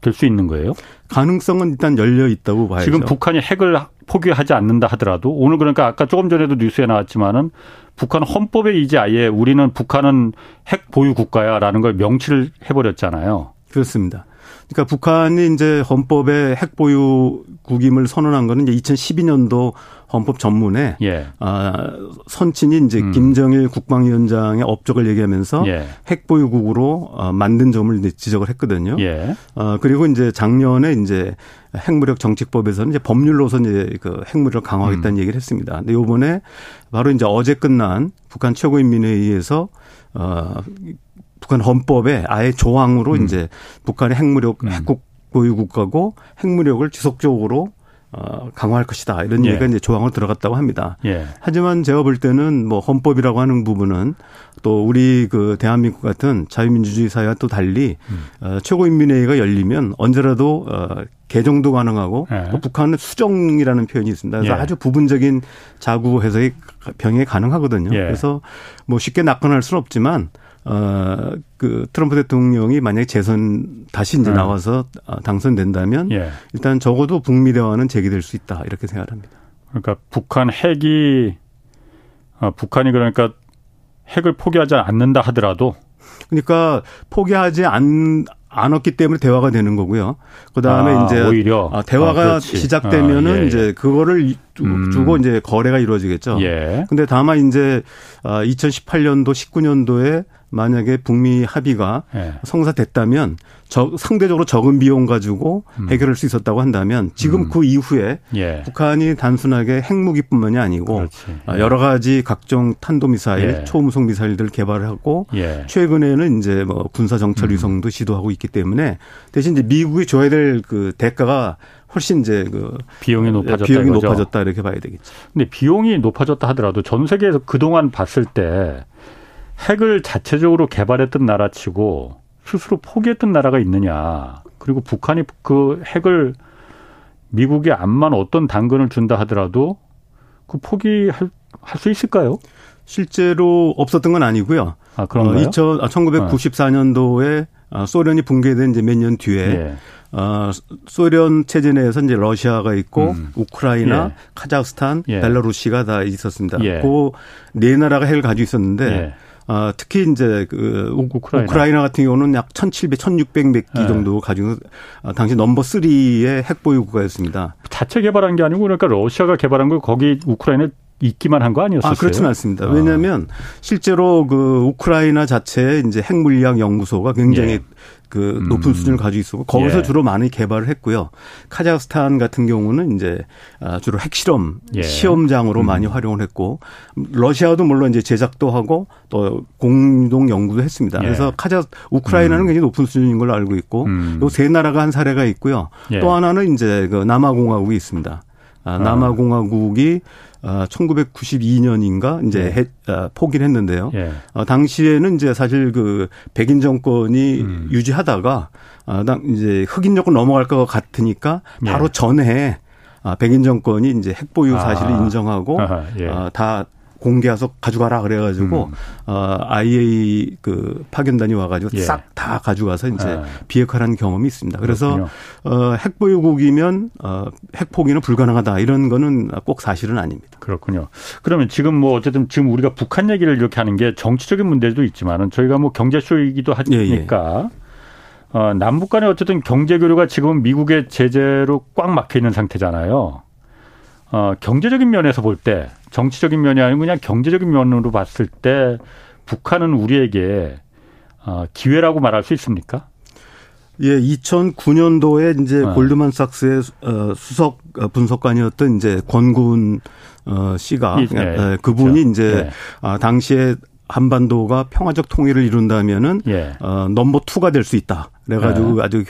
[SPEAKER 1] 될 수 있는 거예요?
[SPEAKER 3] 가능성은 일단 열려 있다고 봐야죠.
[SPEAKER 1] 지금 북한이 핵을 포기하지 않는다 하더라도 오늘 그러니까 아까 조금 전에도 뉴스에 나왔지만은 북한 헌법에 이제 아예 우리는 북한은 핵 보유 국가야라는 걸 명치를 해버렸잖아요.
[SPEAKER 3] 그렇습니다. 그러니까 북한이 이제 헌법에 핵 보유 국임을 선언한 거는 이제 2012년도 헌법 전문에 예. 아, 선친이 이제 음. 김정일 국방위원장의 업적을 얘기하면서 예. 핵 보유국으로 어, 만든 점을 지적을 했거든요. 예. 어, 그리고 이제 작년에 이제 핵무력 정책법에서는 이제 법률로서 이제 그 핵무력을 강화하겠다는 음. 얘기를 했습니다. 근데 요번에 바로 이제 어제 끝난 북한 최고인민회의에서 어 북한 헌법에 아예 조항으로 음. 이제 북한의 핵무력 음. 핵국 보유 국가고 핵무력을 지속적으로 어, 강화할 것이다. 이런 예. 얘기가 이제 조항으로 들어갔다고 합니다. 예. 하지만 제가 볼 때는 뭐 헌법이라고 하는 부분은 또 우리 그 대한민국 같은 자유민주주의 사회와 또 달리 음. 어, 최고인민회의가 열리면 언제라도 어, 개정도 가능하고 예. 또 북한은 수정이라는 표현이 있습니다. 그래서 예. 아주 부분적인 자구 해석이 병행이 가능하거든요. 예. 그래서 뭐 쉽게 낙관할 수는 없지만 어, 그 트럼프 대통령이 만약에 재선 다시 이제 네. 나와서 어, 당선된다면 예. 일단 적어도 북미 대화는 재개될 수 있다 이렇게 생각합니다.
[SPEAKER 1] 그러니까 북한 핵이 어, 북한이 그러니까 핵을 포기하지 않는다 하더라도
[SPEAKER 3] 그러니까 포기하지 않 않았기 때문에 대화가 되는 거고요. 그 다음에 아, 이제
[SPEAKER 1] 오히려
[SPEAKER 3] 아, 대화가 아, 시작되면은 아, 예, 예. 이제 그거를 음. 주고 이제 거래가 이루어지겠죠. 예. 근데 다만 이제 2018년도 아, 19년도에 만약에 북미 합의가 예. 성사됐다면 저, 상대적으로 적은 비용 가지고 음. 해결할 수 있었다고 한다면 지금 음. 그 이후에 예. 북한이 단순하게 핵무기뿐만이 아니고 그렇지. 아, 여러 가지 각종 탄도미사일, 예. 초음속 미사일들 개발하고 예. 최근에는 이제 뭐 군사 정찰 음. 위성도 음. 시도하고 있기 때문에 대신 이제 미국이 줘야 될 그 대가가 훨씬 이제 그
[SPEAKER 1] 비용이 예, 높아졌다
[SPEAKER 3] 비용이 이거죠. 높아졌다 이렇게 봐야 되겠죠.
[SPEAKER 1] 근데 비용이 높아졌다 하더라도 전 세계에서 그동안 봤을 때 핵을 자체적으로 개발했던 나라치고 스스로 포기했던 나라가 있느냐. 그리고 북한이 그 핵을 미국에 암만 어떤 당근을 준다 하더라도 그 포기할 할 수 있을까요?
[SPEAKER 3] 실제로 없었던 건 아니고요.
[SPEAKER 1] 아, 그런가요?
[SPEAKER 3] 어, 2000, 1994년도에 어, 소련이 붕괴된 이제 몇 년 뒤에 예. 어, 소련 체제 내에서 이제 러시아가 있고 음. 우크라이나, 예. 카자흐스탄, 예. 벨라루시가 다 있었습니다. 예. 그네 나라가 핵을 가지고 있었는데 예. 어, 특히 이제 그 우크라이나. 우크라이나 같은 경우는 약 1,700, 1,600몇 기 정도 가지고 어, 당시 넘버 3의 핵 보유 국가였습니다.
[SPEAKER 1] 자체 개발한 게 아니고 그러니까 러시아가 개발한 걸 거기 우크라이나에 있기만 한 거 아니었어요? 아,
[SPEAKER 3] 그렇지는 않습니다. 왜냐하면 아. 실제로 그 우크라이나 자체에 이제 핵물리학 연구소가 굉장히 예. 그 음. 높은 수준을 가지고 있었고 거기서 예. 주로 많이 개발을 했고요. 카자흐스탄 같은 경우는 이제 아, 주로 핵실험 예. 시험장으로 음. 많이 활용을 했고 러시아도 물론 이제 제작도 하고 또 공동 연구도 했습니다. 예. 그래서 카자 우크라이나는 음. 굉장히 높은 수준인 걸로 알고 있고 음. 요세 나라가 한 사례가 있고요. 예. 또 하나는 이제 그 남아공화국이 있습니다. 아, 남아공화국이 아, 1992년인가 이제 네. 해, 아, 포기를 했는데요. 예. 아, 당시에는 이제 사실 그 백인 정권이 음. 유지하다가 아, 당 이제 흑인 정권 넘어갈 것 같으니까 바로 예. 전에 아, 백인 정권이 이제 핵보유 사실을 아. 인정하고 아하, 예. 아, 다 공개해서 가져가라 그래가지고 음. 어, IA 그 파견단이 와가지고 예. 싹다 가져가서 이제 아. 비핵화라는 경험이 있습니다. 그래서 어, 핵보유국이면 어, 핵포기는 불가능하다 이런 거는 꼭 사실은 아닙니다.
[SPEAKER 1] 그렇군요. 그러면 지금 뭐 어쨌든 지금 우리가 북한 얘기를 이렇게 하는 게 정치적인 문제도 있지만은 저희가 뭐 경제쇼이기도 하니까. 예, 예. 어, 남북 간의 어쨌든 경제 교류가 지금 미국의 제재로 꽉 막혀 있는 상태잖아요. 어, 경제적인 면에서 볼 때 정치적인 면이 아니고 그냥 경제적인 면으로 봤을 때 북한은 우리에게 어, 기회라고 말할 수 있습니까?
[SPEAKER 3] 예, 2009년도에 이제 어. 골드만삭스의 어, 수석 분석관이었던 이제 권구훈 어 씨가 예, 예, 그분이 그렇죠. 이제 예. 아, 당시에 한반도가 평화적 통일을 이룬다면은 예. 어 number two가 될 수 있다. 그래가지고 예. 아주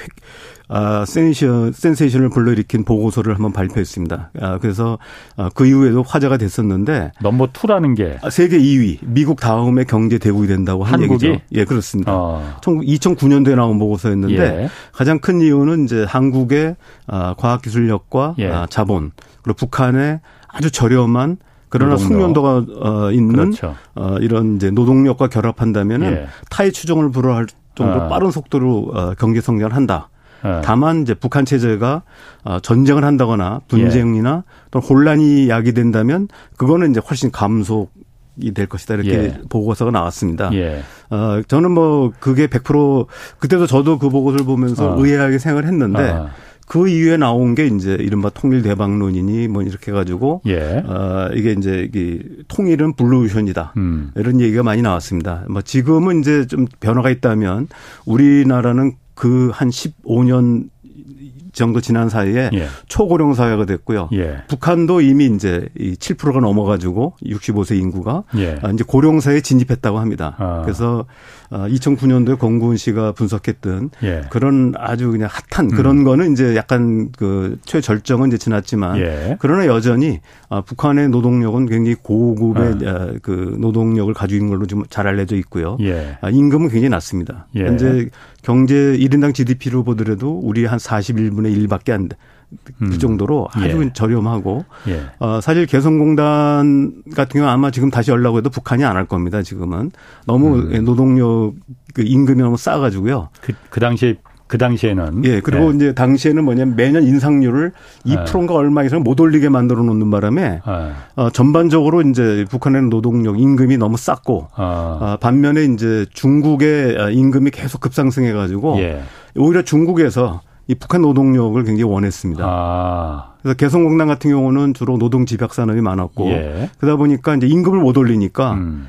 [SPEAKER 3] 아, 센세이션, 센세이션을 불러일으킨 보고서를 한번 발표했습니다. 아, 그래서 아, 그 이후에도 화제가 됐었는데
[SPEAKER 1] number two라는 게
[SPEAKER 3] 아, 세계 2위, 미국 다음에 경제 대국이 된다고 한 한국이? 얘기죠. 예, 그렇습니다. 어. 2009년도에 나온 보고서였는데 예. 가장 큰 이유는 이제 한국의 아, 과학기술력과 예. 아, 자본 그리고 북한의 아주 저렴한 그러나. 숙련도가 어, 있는 그렇죠. 어, 이런 이제 노동력과 결합한다면은 예. 타의 추종을 불허할 정도 아. 빠른 속도로 어, 경제 성장을 한다. 예. 다만 이제 북한 체제가 어, 전쟁을 한다거나 분쟁이나 예. 또 혼란이 야기된다면 그거는 이제 훨씬 감소 이될 것이다 이렇게 예. 보고서가 나왔습니다. 예. 어 저는 뭐 그게 100% 그때도 저도 그 보고서를 보면서 어. 의아하게 생각을 했는데 어. 그 이후에 나온 게 이제 이른바 통일 대박론이니 뭐 이렇게 해가지고 예. 어 이게 이제 이 통일은 블루오션이다 음. 이런 얘기가 많이 나왔습니다. 뭐 지금은 이제 좀 변화가 있다면 우리나라는 그 한 15년 정도 지난 사이에 예. 초고령 사회가 됐고요. 예. 북한도 이미 이제 이 7%가 넘어가지고 65세 인구가 예. 아, 이제 고령 사회에 진입했다고 합니다. 아. 그래서 2009년도에 어, 권구은 씨가 분석했던 예. 그런 아주 그냥 핫한 그런 음. 거는 이제 약간 그 최절정은 이제 지났지만 예. 그러나 여전히 어, 북한의 노동력은 굉장히 고급의 아. 그 노동력을 가지고 있는 걸로 좀 잘 알려져 있고요. 예. 아, 임금은 굉장히 낮습니다. 현재 경제 1인당 GDP로 보더라도 우리 한 41분의 1밖에 안 돼. 그 음. 정도로 아주 예. 저렴하고 예. 어, 사실 개성공단 같은 경우 아마 지금 다시 열라고 해도 북한이 안 할 겁니다. 지금은 너무 음. 노동력 그 임금이 너무 싸가지고요.
[SPEAKER 1] 그, 그 당시에 그 당시에는.
[SPEAKER 3] 예, 그리고 예. 이제 당시에는 뭐냐면 매년 인상률을 2%인가 예. 얼마 이상 못 올리게 만들어 놓는 바람에 예. 어, 전반적으로 이제 북한의 노동력 임금이 너무 쌌고 아. 어, 반면에 이제 중국의 임금이 계속 급상승해 가지고 예. 오히려 중국에서 이 북한 노동력을 굉장히 원했습니다. 아. 그래서 개성공단 같은 경우는 주로 노동 집약 산업이 많았고 예. 그러다 보니까 이제 임금을 못 올리니까 음.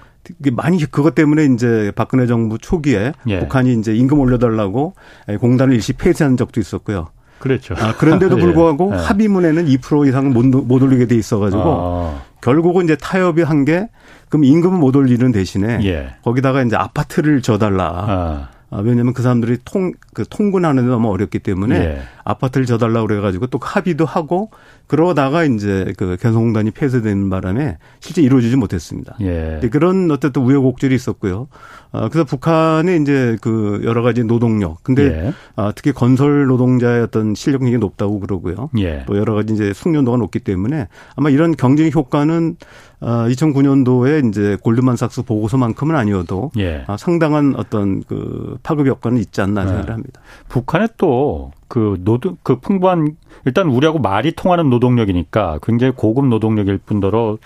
[SPEAKER 3] 많이 그것 때문에 이제 박근혜 정부 초기에 예. 북한이 이제 임금 올려달라고 공단을 일시 폐쇄한 적도 있었고요.
[SPEAKER 1] 그렇죠.
[SPEAKER 3] 아, 그런데도 예. 불구하고 예. 합의문에는 2% 이상 못, 못 올리게 돼 있어가지고 아. 결국은 이제 타협이 한 게 그럼 임금을 못 올리는 대신에 예. 거기다가 이제 아파트를 줘달라. 아. 아, 왜냐하면 그 사람들이 통, 그 통근하는 데 너무 어렵기 때문에 예. 아파트를 져달라고 그래가지고 또 합의도 하고 그러다가 이제 그 개성공단이 폐쇄되는 바람에 실제 이루어지지 못했습니다. 예. 그런 어쨌든 우여곡절이 있었고요. 어, 그래서 북한의 이제 그 여러 가지 노동력, 근데 예. 어, 특히 건설 노동자의 어떤 실력이 높다고 그러고요. 예. 또 여러 가지 이제 숙련도가 높기 때문에 아마 이런 경쟁 효과는 어, 2009년도에 이제 골드만삭스 보고서만큼은 아니어도 예. 어, 상당한 어떤 그 파급 효과는 있지 않나 생각을 네. 합니다.
[SPEAKER 1] 북한에 또 그 노동 그 풍부한 일단 우리하고 말이 통하는 노동력이니까 굉장히 고급 노동력일 뿐더러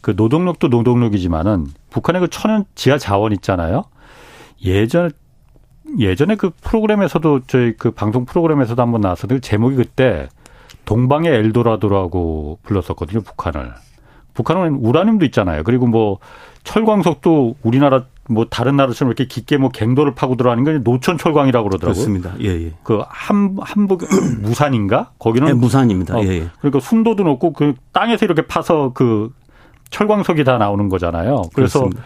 [SPEAKER 1] 그 노동력도 노동력이지만은 북한의 그 천연 지하 자원 있잖아요. 예전 예전에 그 프로그램에서도 저희 그 방송 프로그램에서도 한번 나왔었는데 그 제목이 그때 동방의 엘도라도라고 불렀었거든요, 북한을. 북한은 우라늄도 있잖아요. 그리고 뭐 철광석도 우리나라 뭐 다른 나라처럼 이렇게 깊게 뭐 갱도를 파고 들어가는 게 노천 철광이라고 그러더라고요.
[SPEAKER 3] 그렇습니다. 예, 예.
[SPEAKER 1] 그 한 한북 무산인가? 거기는
[SPEAKER 3] 네, 무산입니다. 어, 예, 예.
[SPEAKER 1] 그러니까 순도도 높고 그 땅에서 이렇게 파서 그 철광석이 다 나오는 거잖아요. 그래서 그렇습니다.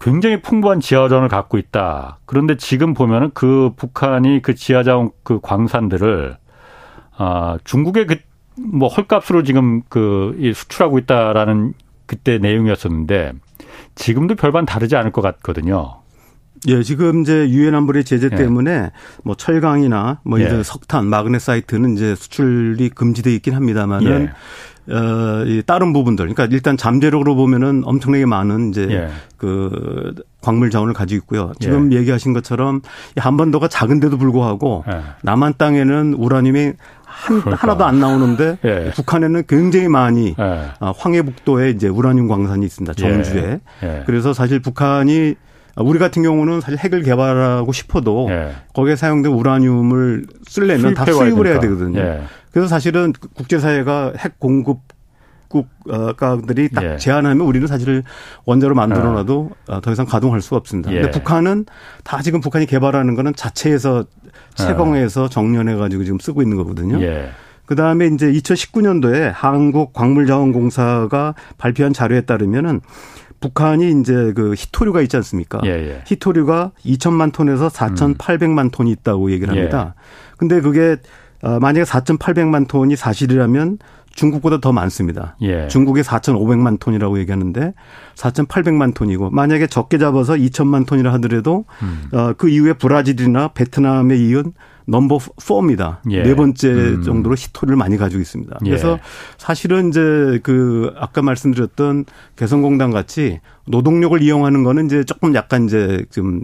[SPEAKER 1] 굉장히 풍부한 지하자원을 갖고 있다. 그런데 지금 보면은 그 북한이 그 지하자원 그 광산들을 아 중국의 그 뭐 헐값으로 지금 그 수출하고 있다라는 그때 내용이었었는데 지금도 별반 다르지 않을 것 같거든요.
[SPEAKER 3] 예, 지금 이제 유엔 안보리 제재 예. 때문에 뭐 철강이나 뭐 예. 이제 석탄, 마그네사이트는 이제 수출이 금지돼 있긴 합니다만은 예. 어, 이 다른 부분들, 그러니까 일단 잠재력으로 보면은 엄청나게 많은 이제 예. 그 광물 자원을 가지고 있고요. 지금 예. 얘기하신 것처럼 한반도가 작은데도 불구하고 예. 남한 땅에는 우라늄이 한, 그러니까. 하나도 안 나오는데 예. 북한에는 굉장히 많이 예. 아, 황해북도에 이제 우라늄 광산이 있습니다. 정주에. 예. 예. 그래서 사실 북한이 우리 같은 경우는 사실 핵을 개발하고 싶어도 예. 거기에 사용된 우라늄을 쓰려면 다 수입을 해야 되거든요. 예. 그래서 사실은 국제사회가 핵 공급 국가들이 딱 예. 제한하면 우리는 사실 원자로 만들어놔도 어. 더 이상 가동할 수가 없습니다. 예. 근데 북한은 다 지금 북한이 개발하는 거는 자체에서 채광해서 정련해 가지고 지금 쓰고 있는 거거든요. 예. 그 다음에 이제 2019년도에 한국광물자원공사가 발표한 자료에 따르면은 북한이 이제 그 히토류가 있지 않습니까? 예, 예. 히토류가 2천만 톤에서 4,800만 음. 톤이 있다고 얘기를 합니다. 예. 근데 그게 어, 만약에 4,800만 톤이 사실이라면 중국보다 더 많습니다. 예. 중국이 4,500만 톤이라고 얘기하는데 4,800만 톤이고 만약에 적게 잡아서 2천만 톤이라 하더라도 음. 어, 그 이후에 브라질이나 베트남에 이은 넘버 4입니다. 예. 네 번째 음. 정도로 히토를 많이 가지고 있습니다. 예. 그래서 예. 사실은 이제 그 아까 말씀드렸던 개성공단 같이 노동력을 이용하는 거는 이제 조금 약간 이제 좀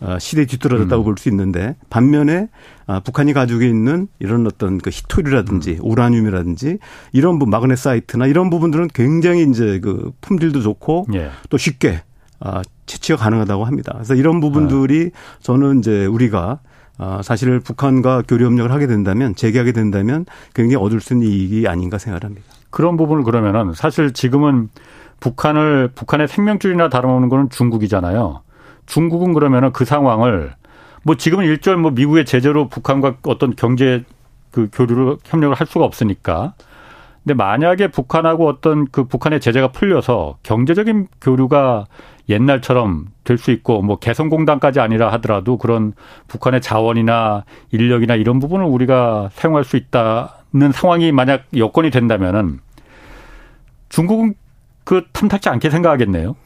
[SPEAKER 3] 어, 시대 뒤떨어졌다고 음. 볼수 있는데 반면에 아, 북한이 가지고 있는 이런 어떤 그 히토리라든지 음. 우라늄이라든지 이런 마그네사이트나 이런 부분들은 굉장히 이제 그 품질도 좋고 예. 또 쉽게 아, 채취가 가능하다고 합니다. 그래서 이런 부분들이 저는 이제 우리가 아, 사실 북한과 교류 협력을 하게 된다면 재개하게 된다면 굉장히 얻을 수 있는 이익이 아닌가 생각합니다.
[SPEAKER 1] 그런 부분을 그러면은 사실 지금은 북한을 북한의 생명줄이나 다름없는 거는 중국이잖아요. 중국은 그러면은 그 상황을 뭐 지금은 일절 뭐 미국의 제재로 북한과 어떤 경제 그 교류를 협력을 할 수가 없으니까. 근데 만약에 북한하고 어떤 그 북한의 제재가 풀려서 경제적인 교류가 옛날처럼 될 수 있고 뭐 개성공단까지 아니라 하더라도 그런 북한의 자원이나 인력이나 이런 부분을 우리가 사용할 수 있다는 상황이 만약 여건이 된다면은 중국은 그 탐탁지 않게 생각하겠네요.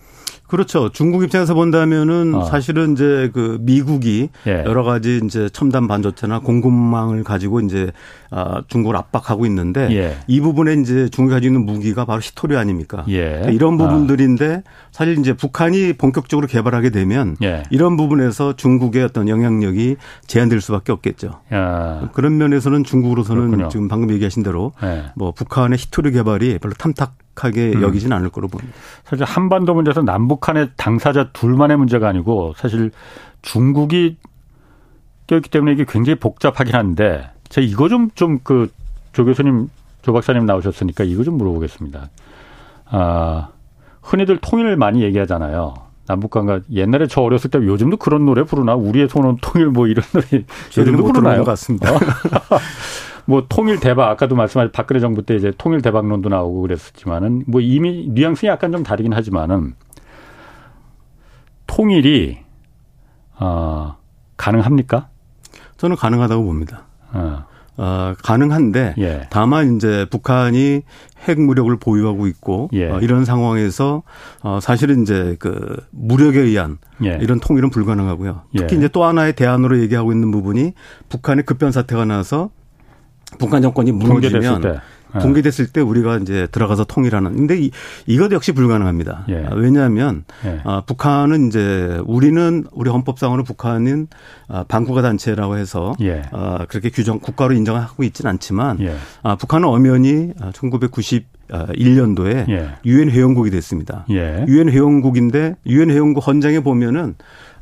[SPEAKER 3] 그렇죠. 중국 입장에서 본다면은 어. 사실은 이제 그 미국이 예. 여러 가지 이제 첨단 반도체나 공급망을 가지고 이제 아 중국을 압박하고 있는데 예. 이 부분에 이제 중국이 가지고 있는 무기가 바로 히토류 아닙니까? 예. 그러니까 이런 부분들인데 아. 사실 이제 북한이 본격적으로 개발하게 되면 예. 이런 부분에서 중국의 어떤 영향력이 제한될 수밖에 없겠죠. 야. 그런 면에서는 중국으로서는 그렇군요. 지금 방금 얘기하신 대로 예. 뭐 북한의 히토류 개발이 별로 탐탁 하게 음. 여기진 않을 거로 봅니다.
[SPEAKER 1] 사실 한반도 문제에서 남북한의 당사자 둘만의 문제가 아니고 사실 중국이 껴있기 때문에 이게 굉장히 복잡하긴 한데 제가 이거 좀 좀 그 조 교수님 조 박사님 나오셨으니까 이거 좀 물어보겠습니다. 아 흔히들 통일을 많이 얘기하잖아요. 남북한가 옛날에 저 어렸을 때 요즘도 그런 노래 부르나 우리의 손은 통일 뭐 이런 노래
[SPEAKER 3] 요즘도 부르나요? 것 같습니다.
[SPEAKER 1] 뭐 통일 대박 아까도 말씀하신 박근혜 정부 때 이제 통일 대박론도 나오고 그랬었지만은 뭐 이미 뉘앙스 약간 좀 다르긴 하지만은 통일이 어 가능합니까?
[SPEAKER 3] 저는 가능하다고 봅니다. 어. 어, 가능한데 예. 다만 이제 북한이 핵 무력을 보유하고 있고 예. 어, 이런 상황에서 어, 사실은 이제 그 무력에 의한 예. 이런 통일은 불가능하고요. 특히 예. 이제 또 하나의 대안으로 얘기하고 있는 부분이 북한의 급변 사태가 나서 북한 정권이 무너지면 붕괴됐을 때 우리가 이제 들어가서 통일하는. 근데 이, 이것 역시 불가능합니다. 예. 아, 왜냐하면 예. 아, 북한은 이제 우리는 우리 헌법상으로 북한은 아, 반국가 단체라고 해서 예. 아, 그렇게 규정 국가로 인정하고 있지는 않지만 예. 아, 북한은 엄연히 1990 1년도에 유엔 회원국이 됐습니다. 예. 유엔 회원국인데 유엔 회원국 헌장에 보면은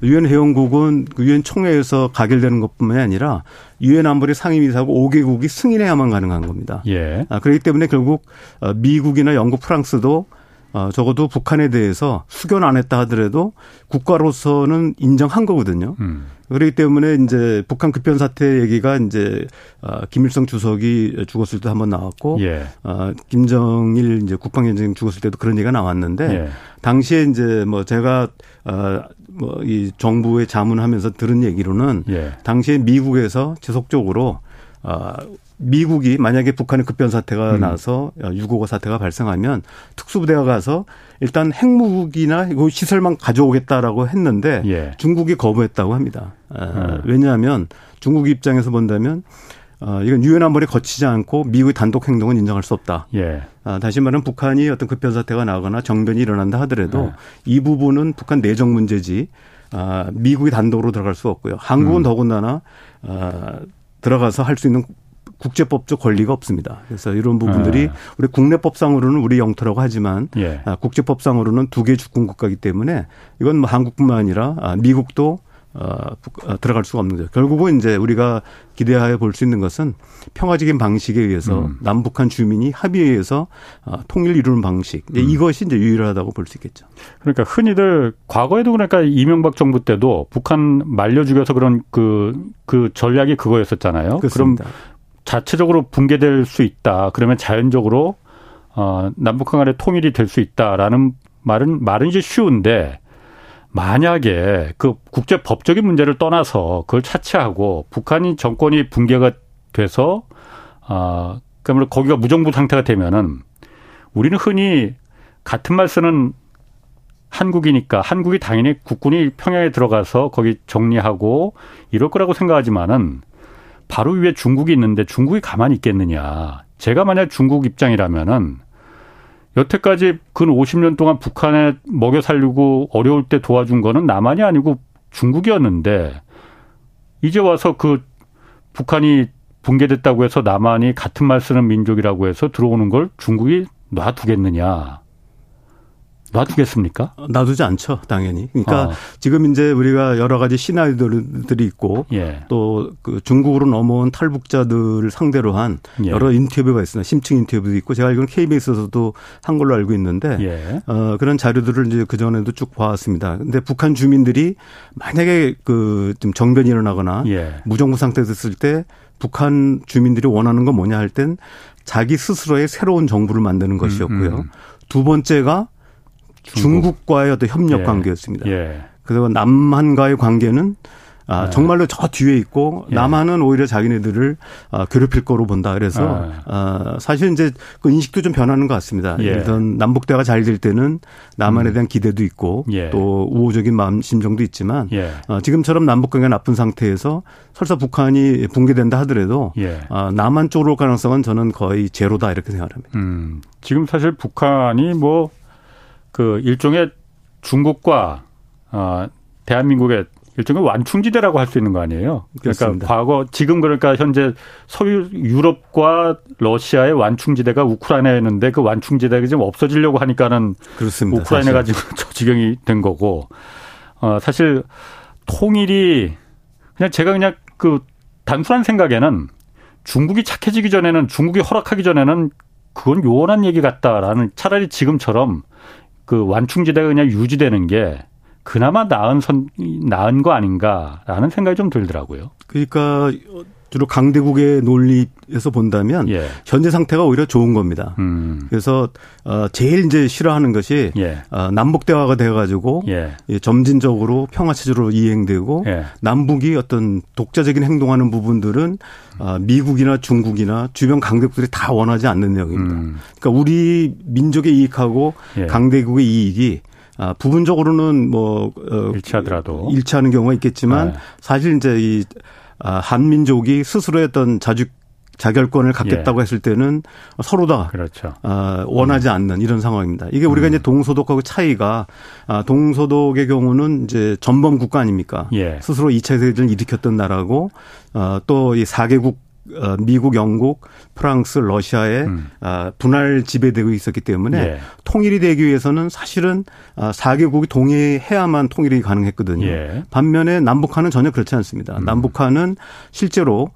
[SPEAKER 3] 유엔 회원국은 그 유엔 총회에서 가결되는 것뿐만이 아니라 유엔 안보리 상임이사고 5개국이 승인해야만 가능한 겁니다. 예. 아, 그렇기 때문에 결국 어, 미국이나 영국, 프랑스도 어, 적어도 북한에 대해서 수견 안 했다 하더라도 국가로서는 인정한 거거든요. 음. 그렇기 때문에 이제 북한 급변 사태 얘기가 이제 어, 김일성 주석이 죽었을 때 한번 나왔고 예. 어, 김정일 이제 국방위원장 죽었을 때도 그런 얘기가 나왔는데 예. 당시에 이제 뭐 제가 어, 뭐 이 정부에 자문하면서 들은 얘기로는 예. 당시에 미국에서 지속적으로 어, 미국이 만약에 북한의 급변 사태가 음. 나서 6.55 사태가 발생하면 특수부대가 가서 일단 핵무기나 이거 시설만 가져오겠다라고 했는데 예. 중국이 거부했다고 합니다. 아, 예. 왜냐하면 중국 입장에서 본다면 어, 이건 유엔 안보리 거치지 않고 미국의 단독 행동은 인정할 수 없다. 예. 아, 다시 말하면 북한이 어떤 급변 사태가 나거나 정변이 일어난다 하더라도 예. 이 부분은 북한 내정 문제지 아, 미국이 단독으로 들어갈 수 없고요. 한국은 음. 더군다나 아, 들어가서 할 수 있는 국제법적 권리가 없습니다. 그래서 이런 부분들이 네. 우리 국내법상으로는 우리 영토라고 하지만 예. 아, 국제법상으로는 두 개 주권 국가이기 때문에 이건 뭐 한국뿐만 아니라 아, 미국도 어, 어, 들어갈 수가 없는 거죠. 결국은 이제 우리가 기대하여 볼 수 있는 것은 평화적인 방식에 의해서 음. 남북한 주민이 합의에 의해서 어, 통일 이루는 방식. 음. 이것이 이제 유일하다고 볼 수 있겠죠.
[SPEAKER 1] 그러니까 흔히들 과거에도 그러니까 이명박 정부 때도 북한 말려 죽여서 그런 그, 그 전략이 그거였었잖아요. 그렇습니다. 그럼 자체적으로 붕괴될 수 있다. 그러면 자연적으로 어, 남북한 간의 통일이 될 수 있다라는 말은 말은 이제 쉬운데 만약에 그 국제 법적인 문제를 떠나서 그걸 차치하고 북한이 정권이 붕괴가 돼서 아 그러면 거기가 무정부 상태가 되면은 우리는 흔히 같은 말 쓰는 한국이니까 한국이 당연히 국군이 평양에 들어가서 거기 정리하고 이럴 거라고 생각하지만은 바로 위에 중국이 있는데 중국이 가만히 있겠느냐. 제가 만약 중국 입장이라면은 여태까지 근 50년 동안 북한에 먹여 살리고 어려울 때 도와준 거는 남한이 아니고 중국이었는데 이제 와서 그 북한이 붕괴됐다고 해서 남한이 같은 말 쓰는 민족이라고 해서 들어오는 걸 중국이 놔두겠느냐. 놔두겠습니까?
[SPEAKER 3] 놔두지 않죠, 당연히. 그러니까 어. 지금 이제 우리가 여러 가지 시나리오들이 있고 예. 또그 중국으로 넘어온 탈북자들 상대로 한 예. 여러 인터뷰가 있습니다. 심층 인터뷰도 있고 제가 알기로는 KBS에서도 한 걸로 알고 있는데 예. 어, 그런 자료들을 이제 그 전에도 쭉 봐왔습니다. 근데 북한 주민들이 만약에 그 좀 정변이 일어나거나 예. 무정부 상태 됐을 때 북한 주민들이 원하는 건 뭐냐 할 땐 자기 스스로의 새로운 정부를 만드는 것이었고요. 음, 음. 두 번째가 중국. 과의 어떤 협력 예. 관계였습니다. 예. 그리고 남한과의 관계는 아, 네. 정말로 저 뒤에 있고 예. 남한은 오히려 자기네들을 아, 괴롭힐 거로 본다. 그래서 네. 아, 사실 이제 그 인식도 좀 변하는 것 같습니다. 예. 일단 남북대가 잘 될 때는 남한에 음. 대한 기대도 있고 예. 또 우호적인 마음 심정도 있지만 예. 아, 지금처럼 남북 관계가 나쁜 상태에서 설사 북한이 붕괴된다 하더라도 예. 아, 남한 쪽으로 올 가능성은 저는 거의 제로다 이렇게 생각합니다. 음,
[SPEAKER 1] 지금 사실 북한이 뭐 그 일종의 중국과 어, 대한민국의 일종의 완충지대라고 할 수 있는 거 아니에요? 그러니까 그렇습니다. 과거 지금 그러니까 현재 소유 유럽과 러시아의 완충지대가 우크라이나였는데 그 완충지대가 지금 없어지려고 하니까는 그렇습니다. 우크라이나가 지금 저 지경이 된 거고 어 사실 통일이 그냥 제가 그냥 그 단순한 생각에는 중국이 착해지기 전에는 중국이 허락하기 전에는 그건 요원한 얘기 같다라는 차라리 지금처럼 그 완충지대가 그냥 유지되는 게 그나마 나은 선 나은 거 아닌가라는 생각이 좀 들더라고요.
[SPEAKER 3] 그러니까 주로 강대국의 논리에서 본다면 예. 현재 상태가 오히려 좋은 겁니다. 음. 그래서 어 제일 이제 싫어하는 것이 예. 어 남북 대화가 돼 가지고 예. 점진적으로 평화 체제로 이행되고 예. 남북이 어떤 독자적인 행동하는 부분들은 어 미국이나 중국이나 주변 강대국들이 다 원하지 않는 내용입니다. 음. 그러니까 우리 민족의 이익하고 예. 강대국의 이익이 아, 부분적으로는 뭐
[SPEAKER 1] 어, 일치하더라도
[SPEAKER 3] 일치하는 경우가 있겠지만 네. 사실 이제 이 아, 한민족이 스스로의 어떤 자주 자결권을 갖겠다고 예. 했을 때는 서로 다 그렇죠. 어, 원하지 음. 않는 이런 상황입니다. 이게 우리가 음. 이제 동소독하고 차이가 아, 동소독의 경우는 이제 전범 국가 아닙니까? 예. 스스로 2차 세계대전을 일으켰던 나라고 어, 또이 4개국 어, 미국, 영국, 프랑스, 러시아의 음. 어, 분할 지배되고 있었기 때문에 예. 통일이 되기 위해서는 사실은 4개국이 어, 동의해야만 통일이 가능했거든요. 예. 반면에 남북한은 전혀 그렇지 않습니다. 음. 남북한은 실제로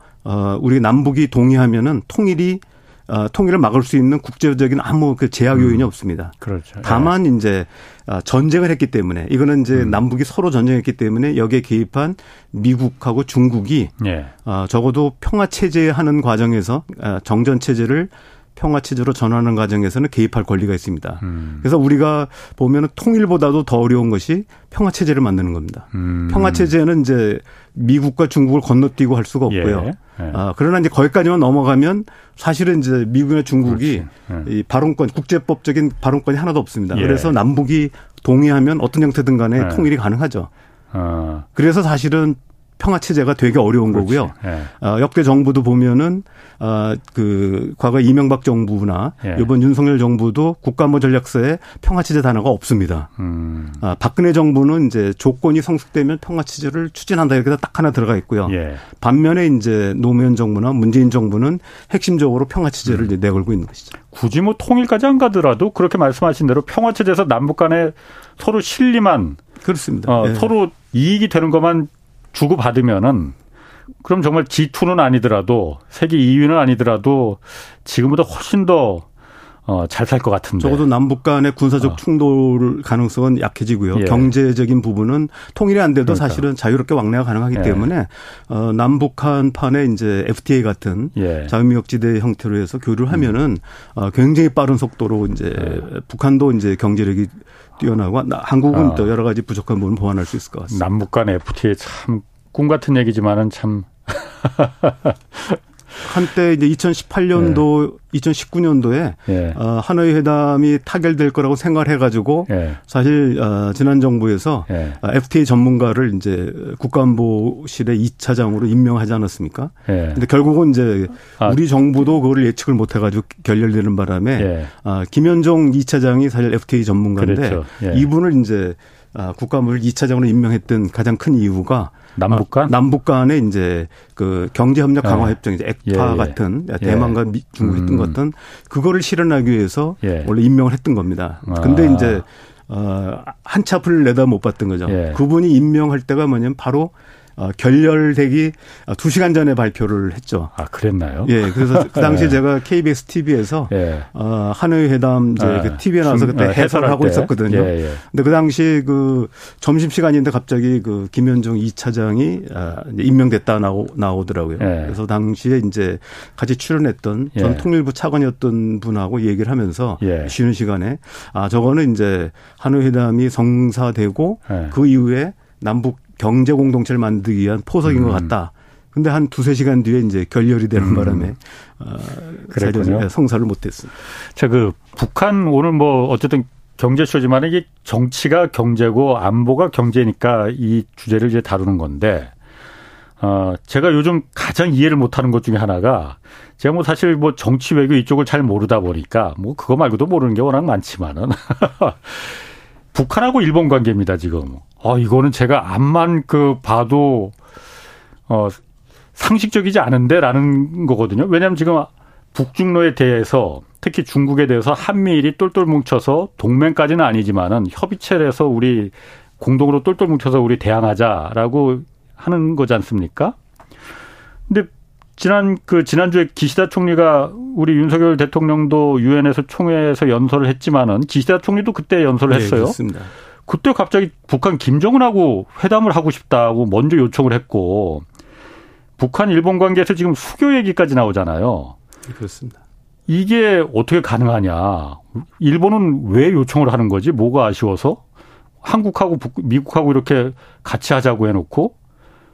[SPEAKER 3] 우리 남북이 동의하면은 통일이 어, 통일을 막을 수 있는 국제적인 아무 그 제약 요인이 음. 없습니다. 그렇죠. 다만 예. 이제 어, 전쟁을 했기 때문에 이거는 이제 음. 남북이 서로 전쟁했기 때문에 여기에 개입한 미국하고 중국이 예. 어, 적어도 평화 체제 하는 과정에서 어, 정전 체제를 평화 체제로 전환하는 과정에서는 개입할 권리가 있습니다. 음. 그래서 우리가 보면은 통일보다도 더 어려운 것이 평화 체제를 만드는 겁니다. 음. 평화 체제는 이제 미국과 중국을 건너뛰고 할 수가 없고요. 예. 예. 아, 그러나 이제 거기까지만 넘어가면 사실은 이제 미국이나 중국이 예. 이 발언권 국제법적인 발언권이 하나도 없습니다. 예. 그래서 남북이 동의하면 어떤 형태든 간에 예. 통일이 가능하죠. 어. 그래서 사실은 평화 체제가 되게 어려운 그렇지. 거고요. 예. 어, 역대 정부도 보면은 어, 그 과거 이명박 정부나 예. 이번 윤석열 정부도 국가안보 전략서에 평화 체제 단어가 없습니다. 음. 아, 박근혜 정부는 이제 조건이 성숙되면 평화 체제를 추진한다 이렇게 딱 하나 들어가 있고요. 예. 반면에 이제 노무현 정부나 문재인 정부는 핵심적으로 평화 체제를 음. 내걸고 있는 것이죠.
[SPEAKER 1] 굳이 뭐 통일까지 안 가더라도 그렇게 말씀하신 대로 평화 체제에서 남북 간에 서로 실리만
[SPEAKER 3] 그렇습니다.
[SPEAKER 1] 어, 예. 서로 이익이 되는 것만 주고 받으면은 그럼 정말 G2는 아니더라도 세계 2위는 아니더라도 지금보다 훨씬 더 어, 잘 살 것 같은데.
[SPEAKER 3] 적어도 남북 간의 군사적 어. 충돌 가능성은 약해지고요. 예. 경제적인 부분은 통일이 안 돼도 그러니까. 사실은 자유롭게 왕래가 가능하기 예. 때문에 어, 남북한 판에 이제 FTA 같은 예. 자유무역지대 형태로 해서 교류를 하면은 음. 어, 굉장히 빠른 속도로 이제 예. 북한도 이제 경제력이 뛰어나고 한국은 어. 또 여러 가지 부족한 부분을 보완할 수 있을 것 같습니다.
[SPEAKER 1] 남북 간 FTA 참 꿈 같은 얘기지만은 참
[SPEAKER 3] 한때 이제 2018년도, 예. 2019년도에 예. 어, 하노이 회담이 타결될 거라고 생각을 해가지고 예. 사실 어, 지난 정부에서 예. 어, FTA 전문가를 이제 국가안보실의 2차장으로 임명하지 않았습니까? 예. 근데 결국은 이제 아. 우리 정부도 그거를 예측을 못 해 가지고 결렬되는 바람에 예. 어, 김현종 2차장이 사실 FTA 전문가인데 예. 이분을 이제 아, 국가물 2차장으로 임명했던 가장 큰 이유가
[SPEAKER 1] 남북 간? 어,
[SPEAKER 3] 남북 간의 이제 그 경제협력 강화 협정 이제 액파 예, 예. 같은 예. 대만과 미, 중국 했던 음. 것은 그거를 실현하기 위해서 예. 원래 임명을 했던 겁니다. 아. 근데 이제 어, 한치 앞을 내다 못 봤던 거죠. 예. 그분이 임명할 때가 뭐냐면 바로 어, 결렬되기 2시간 전에 발표를 했죠.
[SPEAKER 1] 아, 그랬나요?
[SPEAKER 3] 예. 그래서 그 당시 에 제가 KBS TV에서 예. 어, 하노이 회담 이제 아, 그 TV에 나와서 그때 어, 해설을 하고 때. 있었거든요. 예, 예. 근데 그 당시 그 점심 시간인데 갑자기 그 김현중 2차장이 아, 임명됐다 나오, 나오더라고요. 예. 그래서 당시에 이제 같이 출연했던 전 예. 통일부 차관이었던 분하고 얘기를 하면서 예. 쉬는 시간에 아, 저거는 이제 하노이 회담이 성사되고 그 이후에 남북 경제 공동체를 만들기 위한 포석인 음. 것 같다. 근데 한 두세 시간 뒤에 이제 결렬이 되는 음. 바람에 어, 그랬군요. 성사를 못했습니다.
[SPEAKER 1] 자, 그 북한 오늘 뭐 어쨌든 경제쇼지만 이게 정치가 경제고 안보가 경제니까 이 주제를 이제 다루는 건데 어, 제가 요즘 가장 이해를 못하는 것 중에 하나가 제가 뭐 사실 뭐 정치 외교 이쪽을 잘 모르다 보니까 뭐 그거 말고도 모르는 게 워낙 많지만은 북한하고 일본 관계입니다 지금. 어 이거는 제가 앞만 그 봐도 어 상식적이지 않은데라는 거거든요. 왜냐하면 지금 북중로에 대해서 특히 중국에 대해서 한미일이 똘똘 뭉쳐서 동맹까지는 아니지만은 협의체를 해서 우리 공동으로 똘똘 뭉쳐서 우리 대항하자라고 하는 거지 않습니까? 근데 지난 그 지난주에 기시다 총리가 우리 윤석열 대통령도 유엔에서 총회에서 연설을 했지만은 기시다 총리도 그때 연설을 네, 했어요.
[SPEAKER 3] 그렇습니다.
[SPEAKER 1] 그때 갑자기 북한 김정은하고 회담을 하고 싶다고 먼저 요청을 했고 북한 일본 관계에서 지금 수교 얘기까지 나오잖아요.
[SPEAKER 3] 그렇습니다.
[SPEAKER 1] 이게 어떻게 가능하냐? 일본은 왜 요청을 하는 거지? 뭐가 아쉬워서? 한국하고 미국하고 이렇게 같이 하자고 해놓고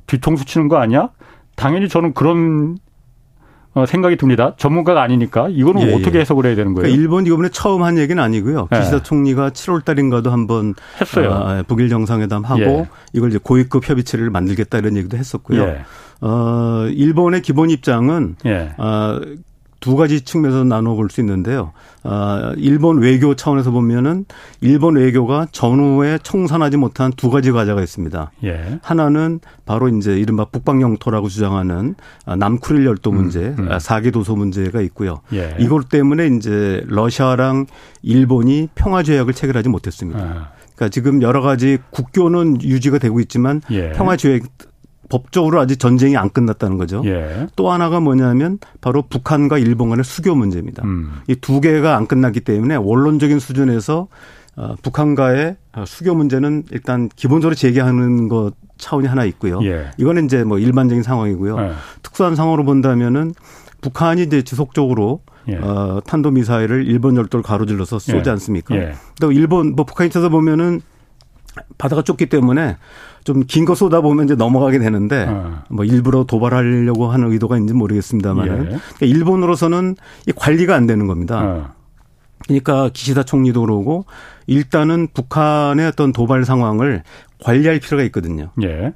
[SPEAKER 1] 뒤통수 치는 거 아니야? 당연히 저는 그런 어, 생각이 듭니다. 전문가가 아니니까 이거는 예, 어떻게 예. 해석을 해야 되는 거예요?
[SPEAKER 3] 그러니까 일본 이번에 처음 한 얘기는 아니고요. 예. 기시다 총리가 7월 달인가도 한번
[SPEAKER 1] 했어요. 어,
[SPEAKER 3] 북일 정상회담 하고 예. 이걸 이제 고위급 협의체를 만들겠다 이런 얘기도 했었고요.
[SPEAKER 1] 예.
[SPEAKER 3] 어, 일본의 기본 입장은 어, 두 가지 측면에서 나눠볼 수 있는데요. 아, 일본 외교 차원에서 보면은 일본 외교가 전후에 청산하지 못한 두 가지 과제가 있습니다.
[SPEAKER 1] 예.
[SPEAKER 3] 하나는 바로 이제 이른바 북방 영토라고 주장하는 아, 남쿠릴 열도 음, 문제, 음, 음. 사계 도서 문제가 있고요.
[SPEAKER 1] 예.
[SPEAKER 3] 이것 때문에 이제 러시아랑 일본이 평화 조약을 체결하지 못했습니다. 아. 그러니까 지금 여러 가지 국교는 유지가 되고 있지만 예. 평화 조약 법적으로 아직 전쟁이 안 끝났다는 거죠.
[SPEAKER 1] 예.
[SPEAKER 3] 또 하나가 뭐냐면 바로 북한과 일본 간의 수교 문제입니다.
[SPEAKER 1] 음.
[SPEAKER 3] 이두 개가 안 끝났기 때문에 원론적인 수준에서 어, 북한과의 수교 문제는 일단 기본적으로 제기하는 것 차원이 하나 있고요.
[SPEAKER 1] 예.
[SPEAKER 3] 이거는 이제 뭐 일반적인 상황이고요.
[SPEAKER 1] 예.
[SPEAKER 3] 특수한 상황으로 본다면은 북한이 이제 지속적으로 예. 어, 탄도 미사일을 일본 열도를 가로질러서 쏘지
[SPEAKER 1] 예.
[SPEAKER 3] 않습니까?
[SPEAKER 1] 예.
[SPEAKER 3] 또 일본 뭐 북한이 찾아보면은 바다가 좁기 때문에 좀 긴 거 쏟아 보면 이제 넘어가게 되는데 어. 뭐 일부러 도발하려고 하는 의도가 있는지 모르겠습니다만 예. 그러니까 일본으로서는 이 관리가 안 되는 겁니다.
[SPEAKER 1] 어.
[SPEAKER 3] 그러니까 기시다 총리도 그러고 일단은 북한의 어떤 도발 상황을 관리할 필요가 있거든요.
[SPEAKER 1] 예.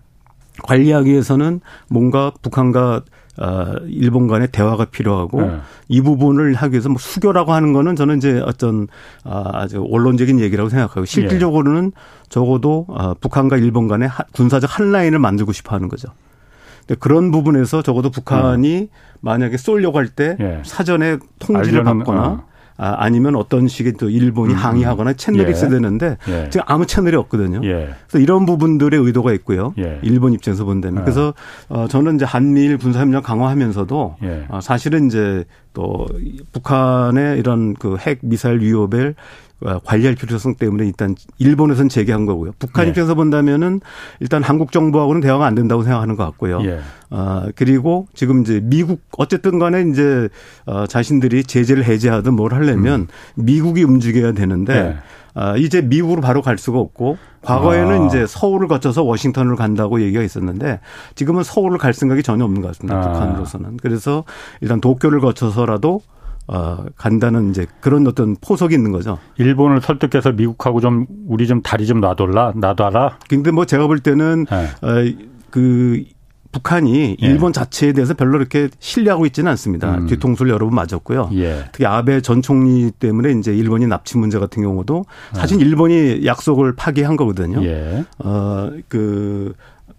[SPEAKER 3] 관리하기 위해서는 뭔가 북한과 어, 일본 간의 대화가 필요하고 네. 이 부분을 하기 위해서 뭐 수교라고 하는 거는 저는 이제 어떤 아, 아주 원론적인 얘기라고 생각하고 실질적으로는 적어도 어, 북한과 일본 간의 군사적 한 라인을 만들고 싶어 하는 거죠. 그런 부분에서 적어도 북한이 음. 만약에 쏠려고 할때 예. 사전에 통지를 받거나 어. 아, 아니면 어떤 식의 또 일본이 음. 항의하거나 채널이 예. 있어야 되는데 예. 지금 아무 채널이 없거든요.
[SPEAKER 1] 예.
[SPEAKER 3] 그래서 이런 부분들의 의도가 있고요.
[SPEAKER 1] 예.
[SPEAKER 3] 일본 입장에서 본다면. 예. 그래서 어, 저는 이제 한미일 군사협력 강화하면서도
[SPEAKER 1] 예.
[SPEAKER 3] 어, 사실은 이제 또 북한의 이런 그 핵 미사일 위협을 어, 관리할 필요성 때문에 일단 일본에선 제기한 거고요. 북한 네. 입장에서 본다면은 일단 한국 정부하고는 대화가 안 된다고 생각하는 것 같고요.
[SPEAKER 1] 예.
[SPEAKER 3] 어, 그리고 지금 이제 미국 어쨌든 간에 이제 어, 자신들이 제재를 해제하든 뭘 하려면 음. 미국이 움직여야 되는데 네. 아, 이제 미국으로 바로 갈 수가 없고 과거에는 아. 이제 서울을 거쳐서 워싱턴을 간다고 얘기가 있었는데 지금은 서울을 갈 생각이 전혀 없는 것 같습니다. 아. 북한으로서는. 그래서 일단 도쿄를 거쳐서라도 어, 간다는 이제 그런 어떤 포석이 있는 거죠.
[SPEAKER 1] 일본을 설득해서 미국하고 좀 우리 좀 다리 좀 놔둘라 놔둬라.
[SPEAKER 3] 근데 뭐 제가 볼 때는 네. 어, 그 북한이 예. 일본 자체에 대해서 별로 이렇게 신뢰하고 있지는 않습니다. 음. 뒤통수를 여러 번 맞았고요.
[SPEAKER 1] 예.
[SPEAKER 3] 특히 아베 전 총리 때문에 이제 일본이 납치 문제 같은 경우도 사실 예. 일본이 약속을 파기한 거거든요.
[SPEAKER 1] 예.
[SPEAKER 3] 어그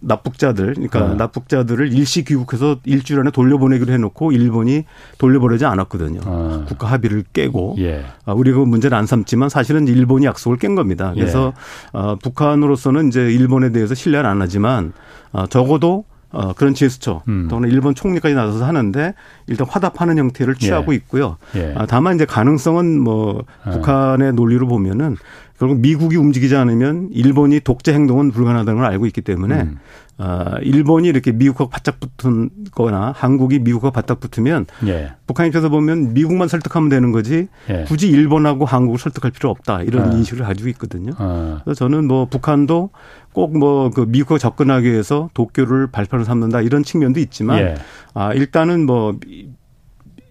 [SPEAKER 3] 납북자들, 그러니까 네. 납북자들을 일시 귀국해서 일주일 안에 돌려보내기로 해놓고 일본이 돌려보내지 않았거든요. 아. 국가 합의를 깨고
[SPEAKER 1] 예.
[SPEAKER 3] 아, 우리가 그 문제를 안 삼지만 사실은 일본이 약속을 깬 겁니다. 그래서 예. 어, 북한으로서는 이제 일본에 대해서 신뢰는 안 하지만 어, 적어도 어, 그런 제스처 음. 또는 일본 총리까지 나서서 하는데 일단 화답하는 형태를 취하고
[SPEAKER 1] 예.
[SPEAKER 3] 있고요.
[SPEAKER 1] 예.
[SPEAKER 3] 아, 다만 이제 가능성은 뭐 아. 북한의 논리로 보면은 결국 미국이 움직이지 않으면 일본이 독재 행동은 불가능하다는 걸 알고 있기 때문에 음. 어, 일본이 이렇게 미국하고 바짝 붙은 거나 한국이 미국하고 바짝 붙으면 예. 북한 입장에서 보면 미국만 설득하면 되는 거지 예. 굳이 일본하고 한국을 설득할 필요 없다 이런 아. 인식을 가지고 있거든요. 아. 그래서 저는 뭐 북한도 꼭 뭐 그 미국과 접근하기 위해서 도쿄를 발표를 삼는다 이런 측면도 있지만 예. 아 일단은 뭐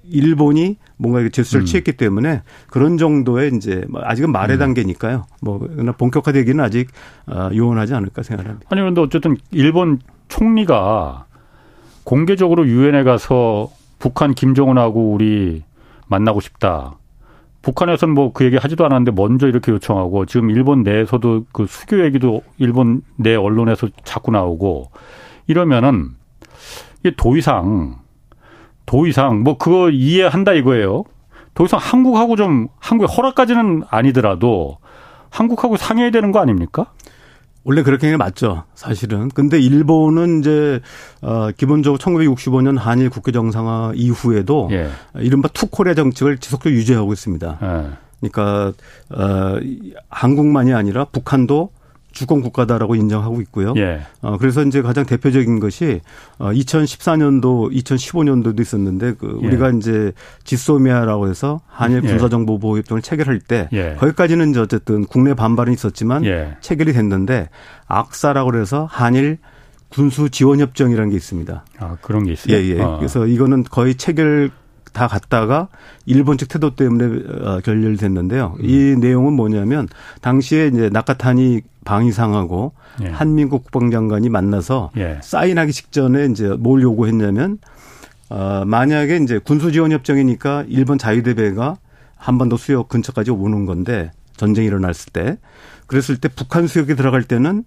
[SPEAKER 3] 일본이 뭔가 제스처를 음. 취했기 때문에 그런 정도의 이제 뭐 아직은 말의 음. 단계니까요. 뭐 본격화되기는 아직 어, 요원하지 않을까 생각합니다.
[SPEAKER 1] 아니 그런데 어쨌든 일본 총리가 공개적으로 유엔에 가서 북한 김정은하고 우리 만나고 싶다. 북한에서는 뭐 그 얘기 하지도 않았는데 먼저 이렇게 요청하고 지금 일본 내에서도 그 수교 얘기도 일본 내 언론에서 자꾸 나오고 이러면은 이게 더 이상 더 이상 뭐 그거 이해한다 이거예요. 더 이상 한국하고 좀 한국의 허락까지는 아니더라도 한국하고 상해야 되는 거 아닙니까?
[SPEAKER 3] 원래 그렇게 맞죠. 사실은. 근데 일본은 이제 어 기본적으로 1965년 한일 국교 정상화 이후에도 예. 이른바 투코리아 정책을 지속적으로 유지하고 있습니다. 예. 그러니까 어 한국만이 아니라 북한도 주권 국가다라고 인정하고 있고요. 예. 어, 그래서 이제 가장 대표적인 것이 어, 2014년도, 2015년도도 있었는데 그 예. 우리가 이제 지소미아라고 해서 한일 예. 군사정보 보호 협정을 체결할 때 예. 거기까지는 이제 어쨌든 국내 반발은 있었지만 예. 체결이 됐는데 악사라고 해서 한일 군수 지원 협정이라는 게 있습니다.
[SPEAKER 1] 아 그런 게 있어요.
[SPEAKER 3] 예, 예. 아. 그래서 이거는 거의 체결 다 갔다가 일본 측 태도 때문에 어, 결렬됐는데요. 음. 이 내용은 뭐냐면 당시에 이제 나카타니 방위상하고 예. 한민국 국방장관이 만나서 예. 사인하기 직전에 이제 뭘 요구했냐면 어 만약에 이제 군수 지원 협정이니까 일본 자유대배가 한반도 수역 근처까지 오는 건데 전쟁이 일어났을 때 그랬을 때 북한 수역에 들어갈 때는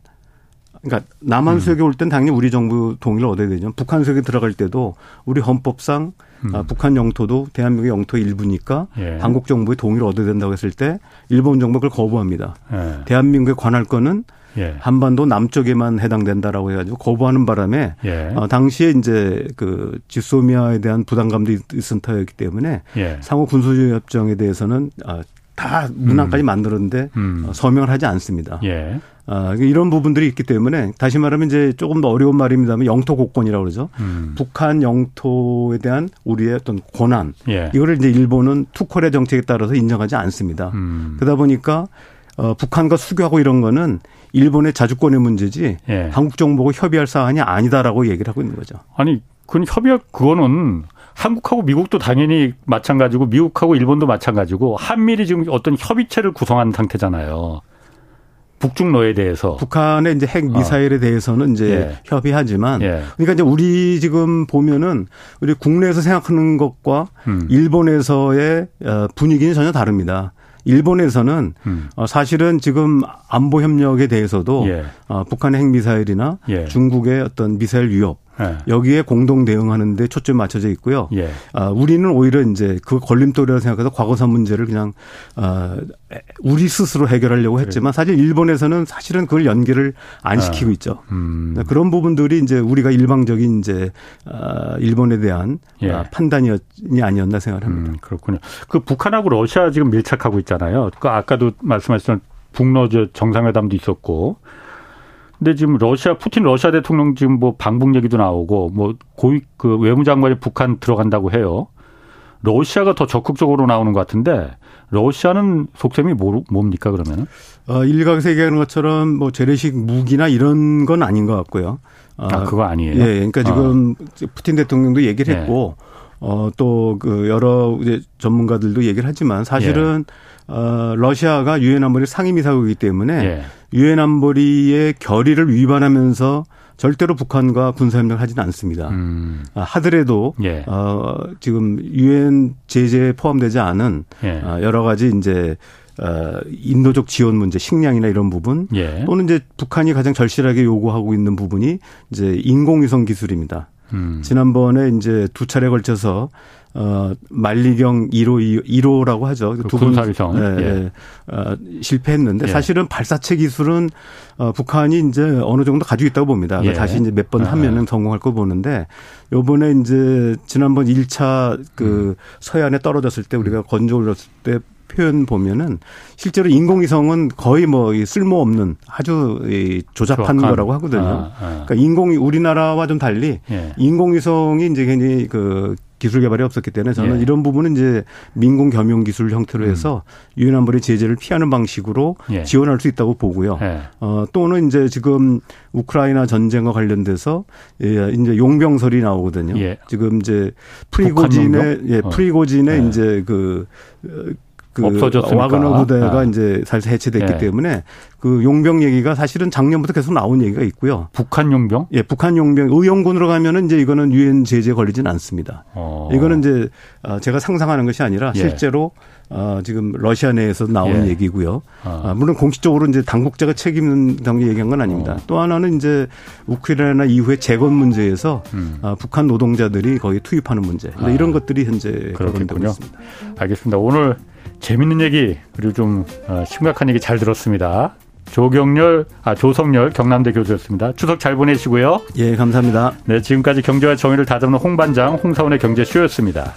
[SPEAKER 3] 그러니까 남한 음. 수역에 올 땐 당연히 우리 정부 동의를 얻어야 되죠. 북한 수역에 들어갈 때도 우리 헌법상 음. 아, 북한 영토도 대한민국의 영토의 일부니까 예. 한국 정부의 동의를 얻어야 된다고 했을 때 일본 정부가 그걸 거부합니다. 예. 대한민국의 관할권은 예. 한반도 남쪽에만 해당된다라고 해가지고 거부하는 바람에 예. 어, 당시에 이제 그 지소미아에 대한 부담감도 있은 터였기 때문에 예. 상호 군수주의 협정에 대해서는 어, 다 문항까지 음. 만들었는데 음. 어, 서명을 하지 않습니다. 예. 아, 이런 부분들이 있기 때문에 다시 말하면 이제 조금 더 어려운 말입니다만 영토 국권이라고 그러죠. 음. 북한 영토에 대한 우리의 어떤 권한. 예. 이거를 이제 일본은 투콜의 정책에 따라서 인정하지 않습니다. 음. 그러다 보니까 어, 북한과 수교하고 이런 거는 일본의 자주권의 문제지 예. 한국 정부하고 협의할 사안이 아니다라고 얘기를 하고 있는 거죠.
[SPEAKER 1] 아니, 그건 협의할 그거는 한국하고 미국도 당연히 마찬가지고 미국하고 일본도 마찬가지고 한미리 지금 어떤 협의체를 구성한 상태잖아요. 북중로에 대해서
[SPEAKER 3] 북한의 이제 핵 미사일에 어. 대해서는 이제 예. 협의하지만 예. 그러니까 이제 우리 지금 보면은 우리 국내에서 생각하는 것과 음. 일본에서의 어, 분위기는 전혀 다릅니다. 일본에서는 음. 어, 사실은 지금 안보 협력에 대해서도 예. 어, 북한의 핵 미사일이나 예. 중국의 어떤 미사일 위협 예. 여기에 공동 대응하는데 초점이 맞춰져 있고요. 예. 아, 우리는 오히려 이제 그 걸림돌이라고 생각해서 과거사 문제를 그냥 아, 우리 스스로 해결하려고 했지만 사실 일본에서는 사실은 그걸 연계를 안 시키고 아, 있죠. 음. 그런 부분들이 이제 우리가 일방적인 이제 아, 일본에 대한 예. 아, 판단이 아니었나 생각합니다. 음,
[SPEAKER 1] 그렇군요. 그 북한하고 러시아 지금 밀착하고 있잖아요. 그 아까도 말씀하셨던 북러 정상회담도 있었고 근데 지금 러시아 푸틴 러시아 대통령 지금 뭐 방북 얘기도 나오고 뭐 고위 그 외무장관이 북한 들어간다고 해요. 러시아가 더 적극적으로 나오는 것 같은데 러시아는 속셈이 뭐, 뭡니까 그러면은?
[SPEAKER 3] 어, 일각에서 얘기하는 것처럼 뭐 재래식 무기나 이런 건 아닌 것 같고요.
[SPEAKER 1] 어, 아 그거 아니에요?
[SPEAKER 3] 예, 그러니까 지금 어. 푸틴 대통령도 얘기를 예. 했고 예. 어, 어또 그 여러 이제 전문가들도 얘기를 하지만 사실은 예. 어, 러시아가 유엔 안보리 상임이사국이기 때문에 예. 유엔 예. 안보리의 결의를 위반하면서 절대로 북한과 군사협력을 하지는 않습니다. 음. 아, 하더라도 예. 어, 지금 유엔 제재에 포함되지 않은 예. 어, 여러 가지 이제 어, 인도적 지원 문제, 식량이나 이런 부분 예. 또는 이제 북한이 가장 절실하게 요구하고 있는 부분이 이제 인공위성 기술입니다. 음. 지난번에 이제 두 차례 걸쳐서 어, 만리경 1호, 2호라고 하죠.
[SPEAKER 1] 그 두분 사위성. 예, 예.
[SPEAKER 3] 어, 실패했는데 예. 사실은 발사체 기술은 어, 북한이 이제 어느 정도 가지고 있다고 봅니다. 예. 다시 이제 몇 번 하면은 성공할 거 보는데 요번에 이제 지난번 1차 그 음. 서해안에 떨어졌을 때 우리가 건조 올렸을 때 표현 보면은 실제로 인공위성은 거의 뭐 쓸모없는 아주 조잡한 조악한. 거라고 하거든요. 아, 아. 그러니까 인공이 우리나라와 좀 달리 예. 인공위성이 이제 굉장히 그 기술 개발이 없었기 때문에 저는 예. 이런 부분은 이제 민공 겸용 기술 형태로 음. 해서 음. 유엔 안보리 제재를 피하는 방식으로 예. 지원할 수 있다고 보고요. 예. 어, 또는 이제 지금 우크라이나 전쟁과 관련돼서 예, 이제 용병설이 나오거든요. 예. 지금 이제 프리고진의 예, 어. 프리고진의 어. 이제 그 그 없어졌으니까. 와그너 부대가 아. 이제 사실 해체됐기 예. 때문에 그 용병 얘기가 사실은 작년부터 계속 나온 얘기가 있고요.
[SPEAKER 1] 북한 용병?
[SPEAKER 3] 예, 북한 용병 의용군으로 가면은 이제 이거는 유엔 제재에 걸리진 않습니다. 어. 이거는 이제 어, 제가 상상하는 것이 아니라 예. 실제로 어, 지금 러시아 내에서 나온 예. 얘기고요. 아. 아. 물론 공식적으로 이제 당국자가 책임는 당국 얘기한 건 아닙니다. 어. 또 하나는 이제 우크라이나 이후에 재건 문제에서 음. 아, 북한 노동자들이 거기 투입하는 문제. 아. 이런 것들이 현재
[SPEAKER 1] 그렇겠군요. 있습니다. 알겠습니다. 오늘 재밌는 얘기 그리고 좀 어, 심각한 얘기 잘 들었습니다. 조경렬, 아, 조성렬 경남대 교수였습니다. 추석 잘 보내시고요.
[SPEAKER 3] 예, 감사합니다.
[SPEAKER 1] 네, 지금까지 경제와 정의를 다잡는 홍반장, 홍사원의 경제쇼였습니다.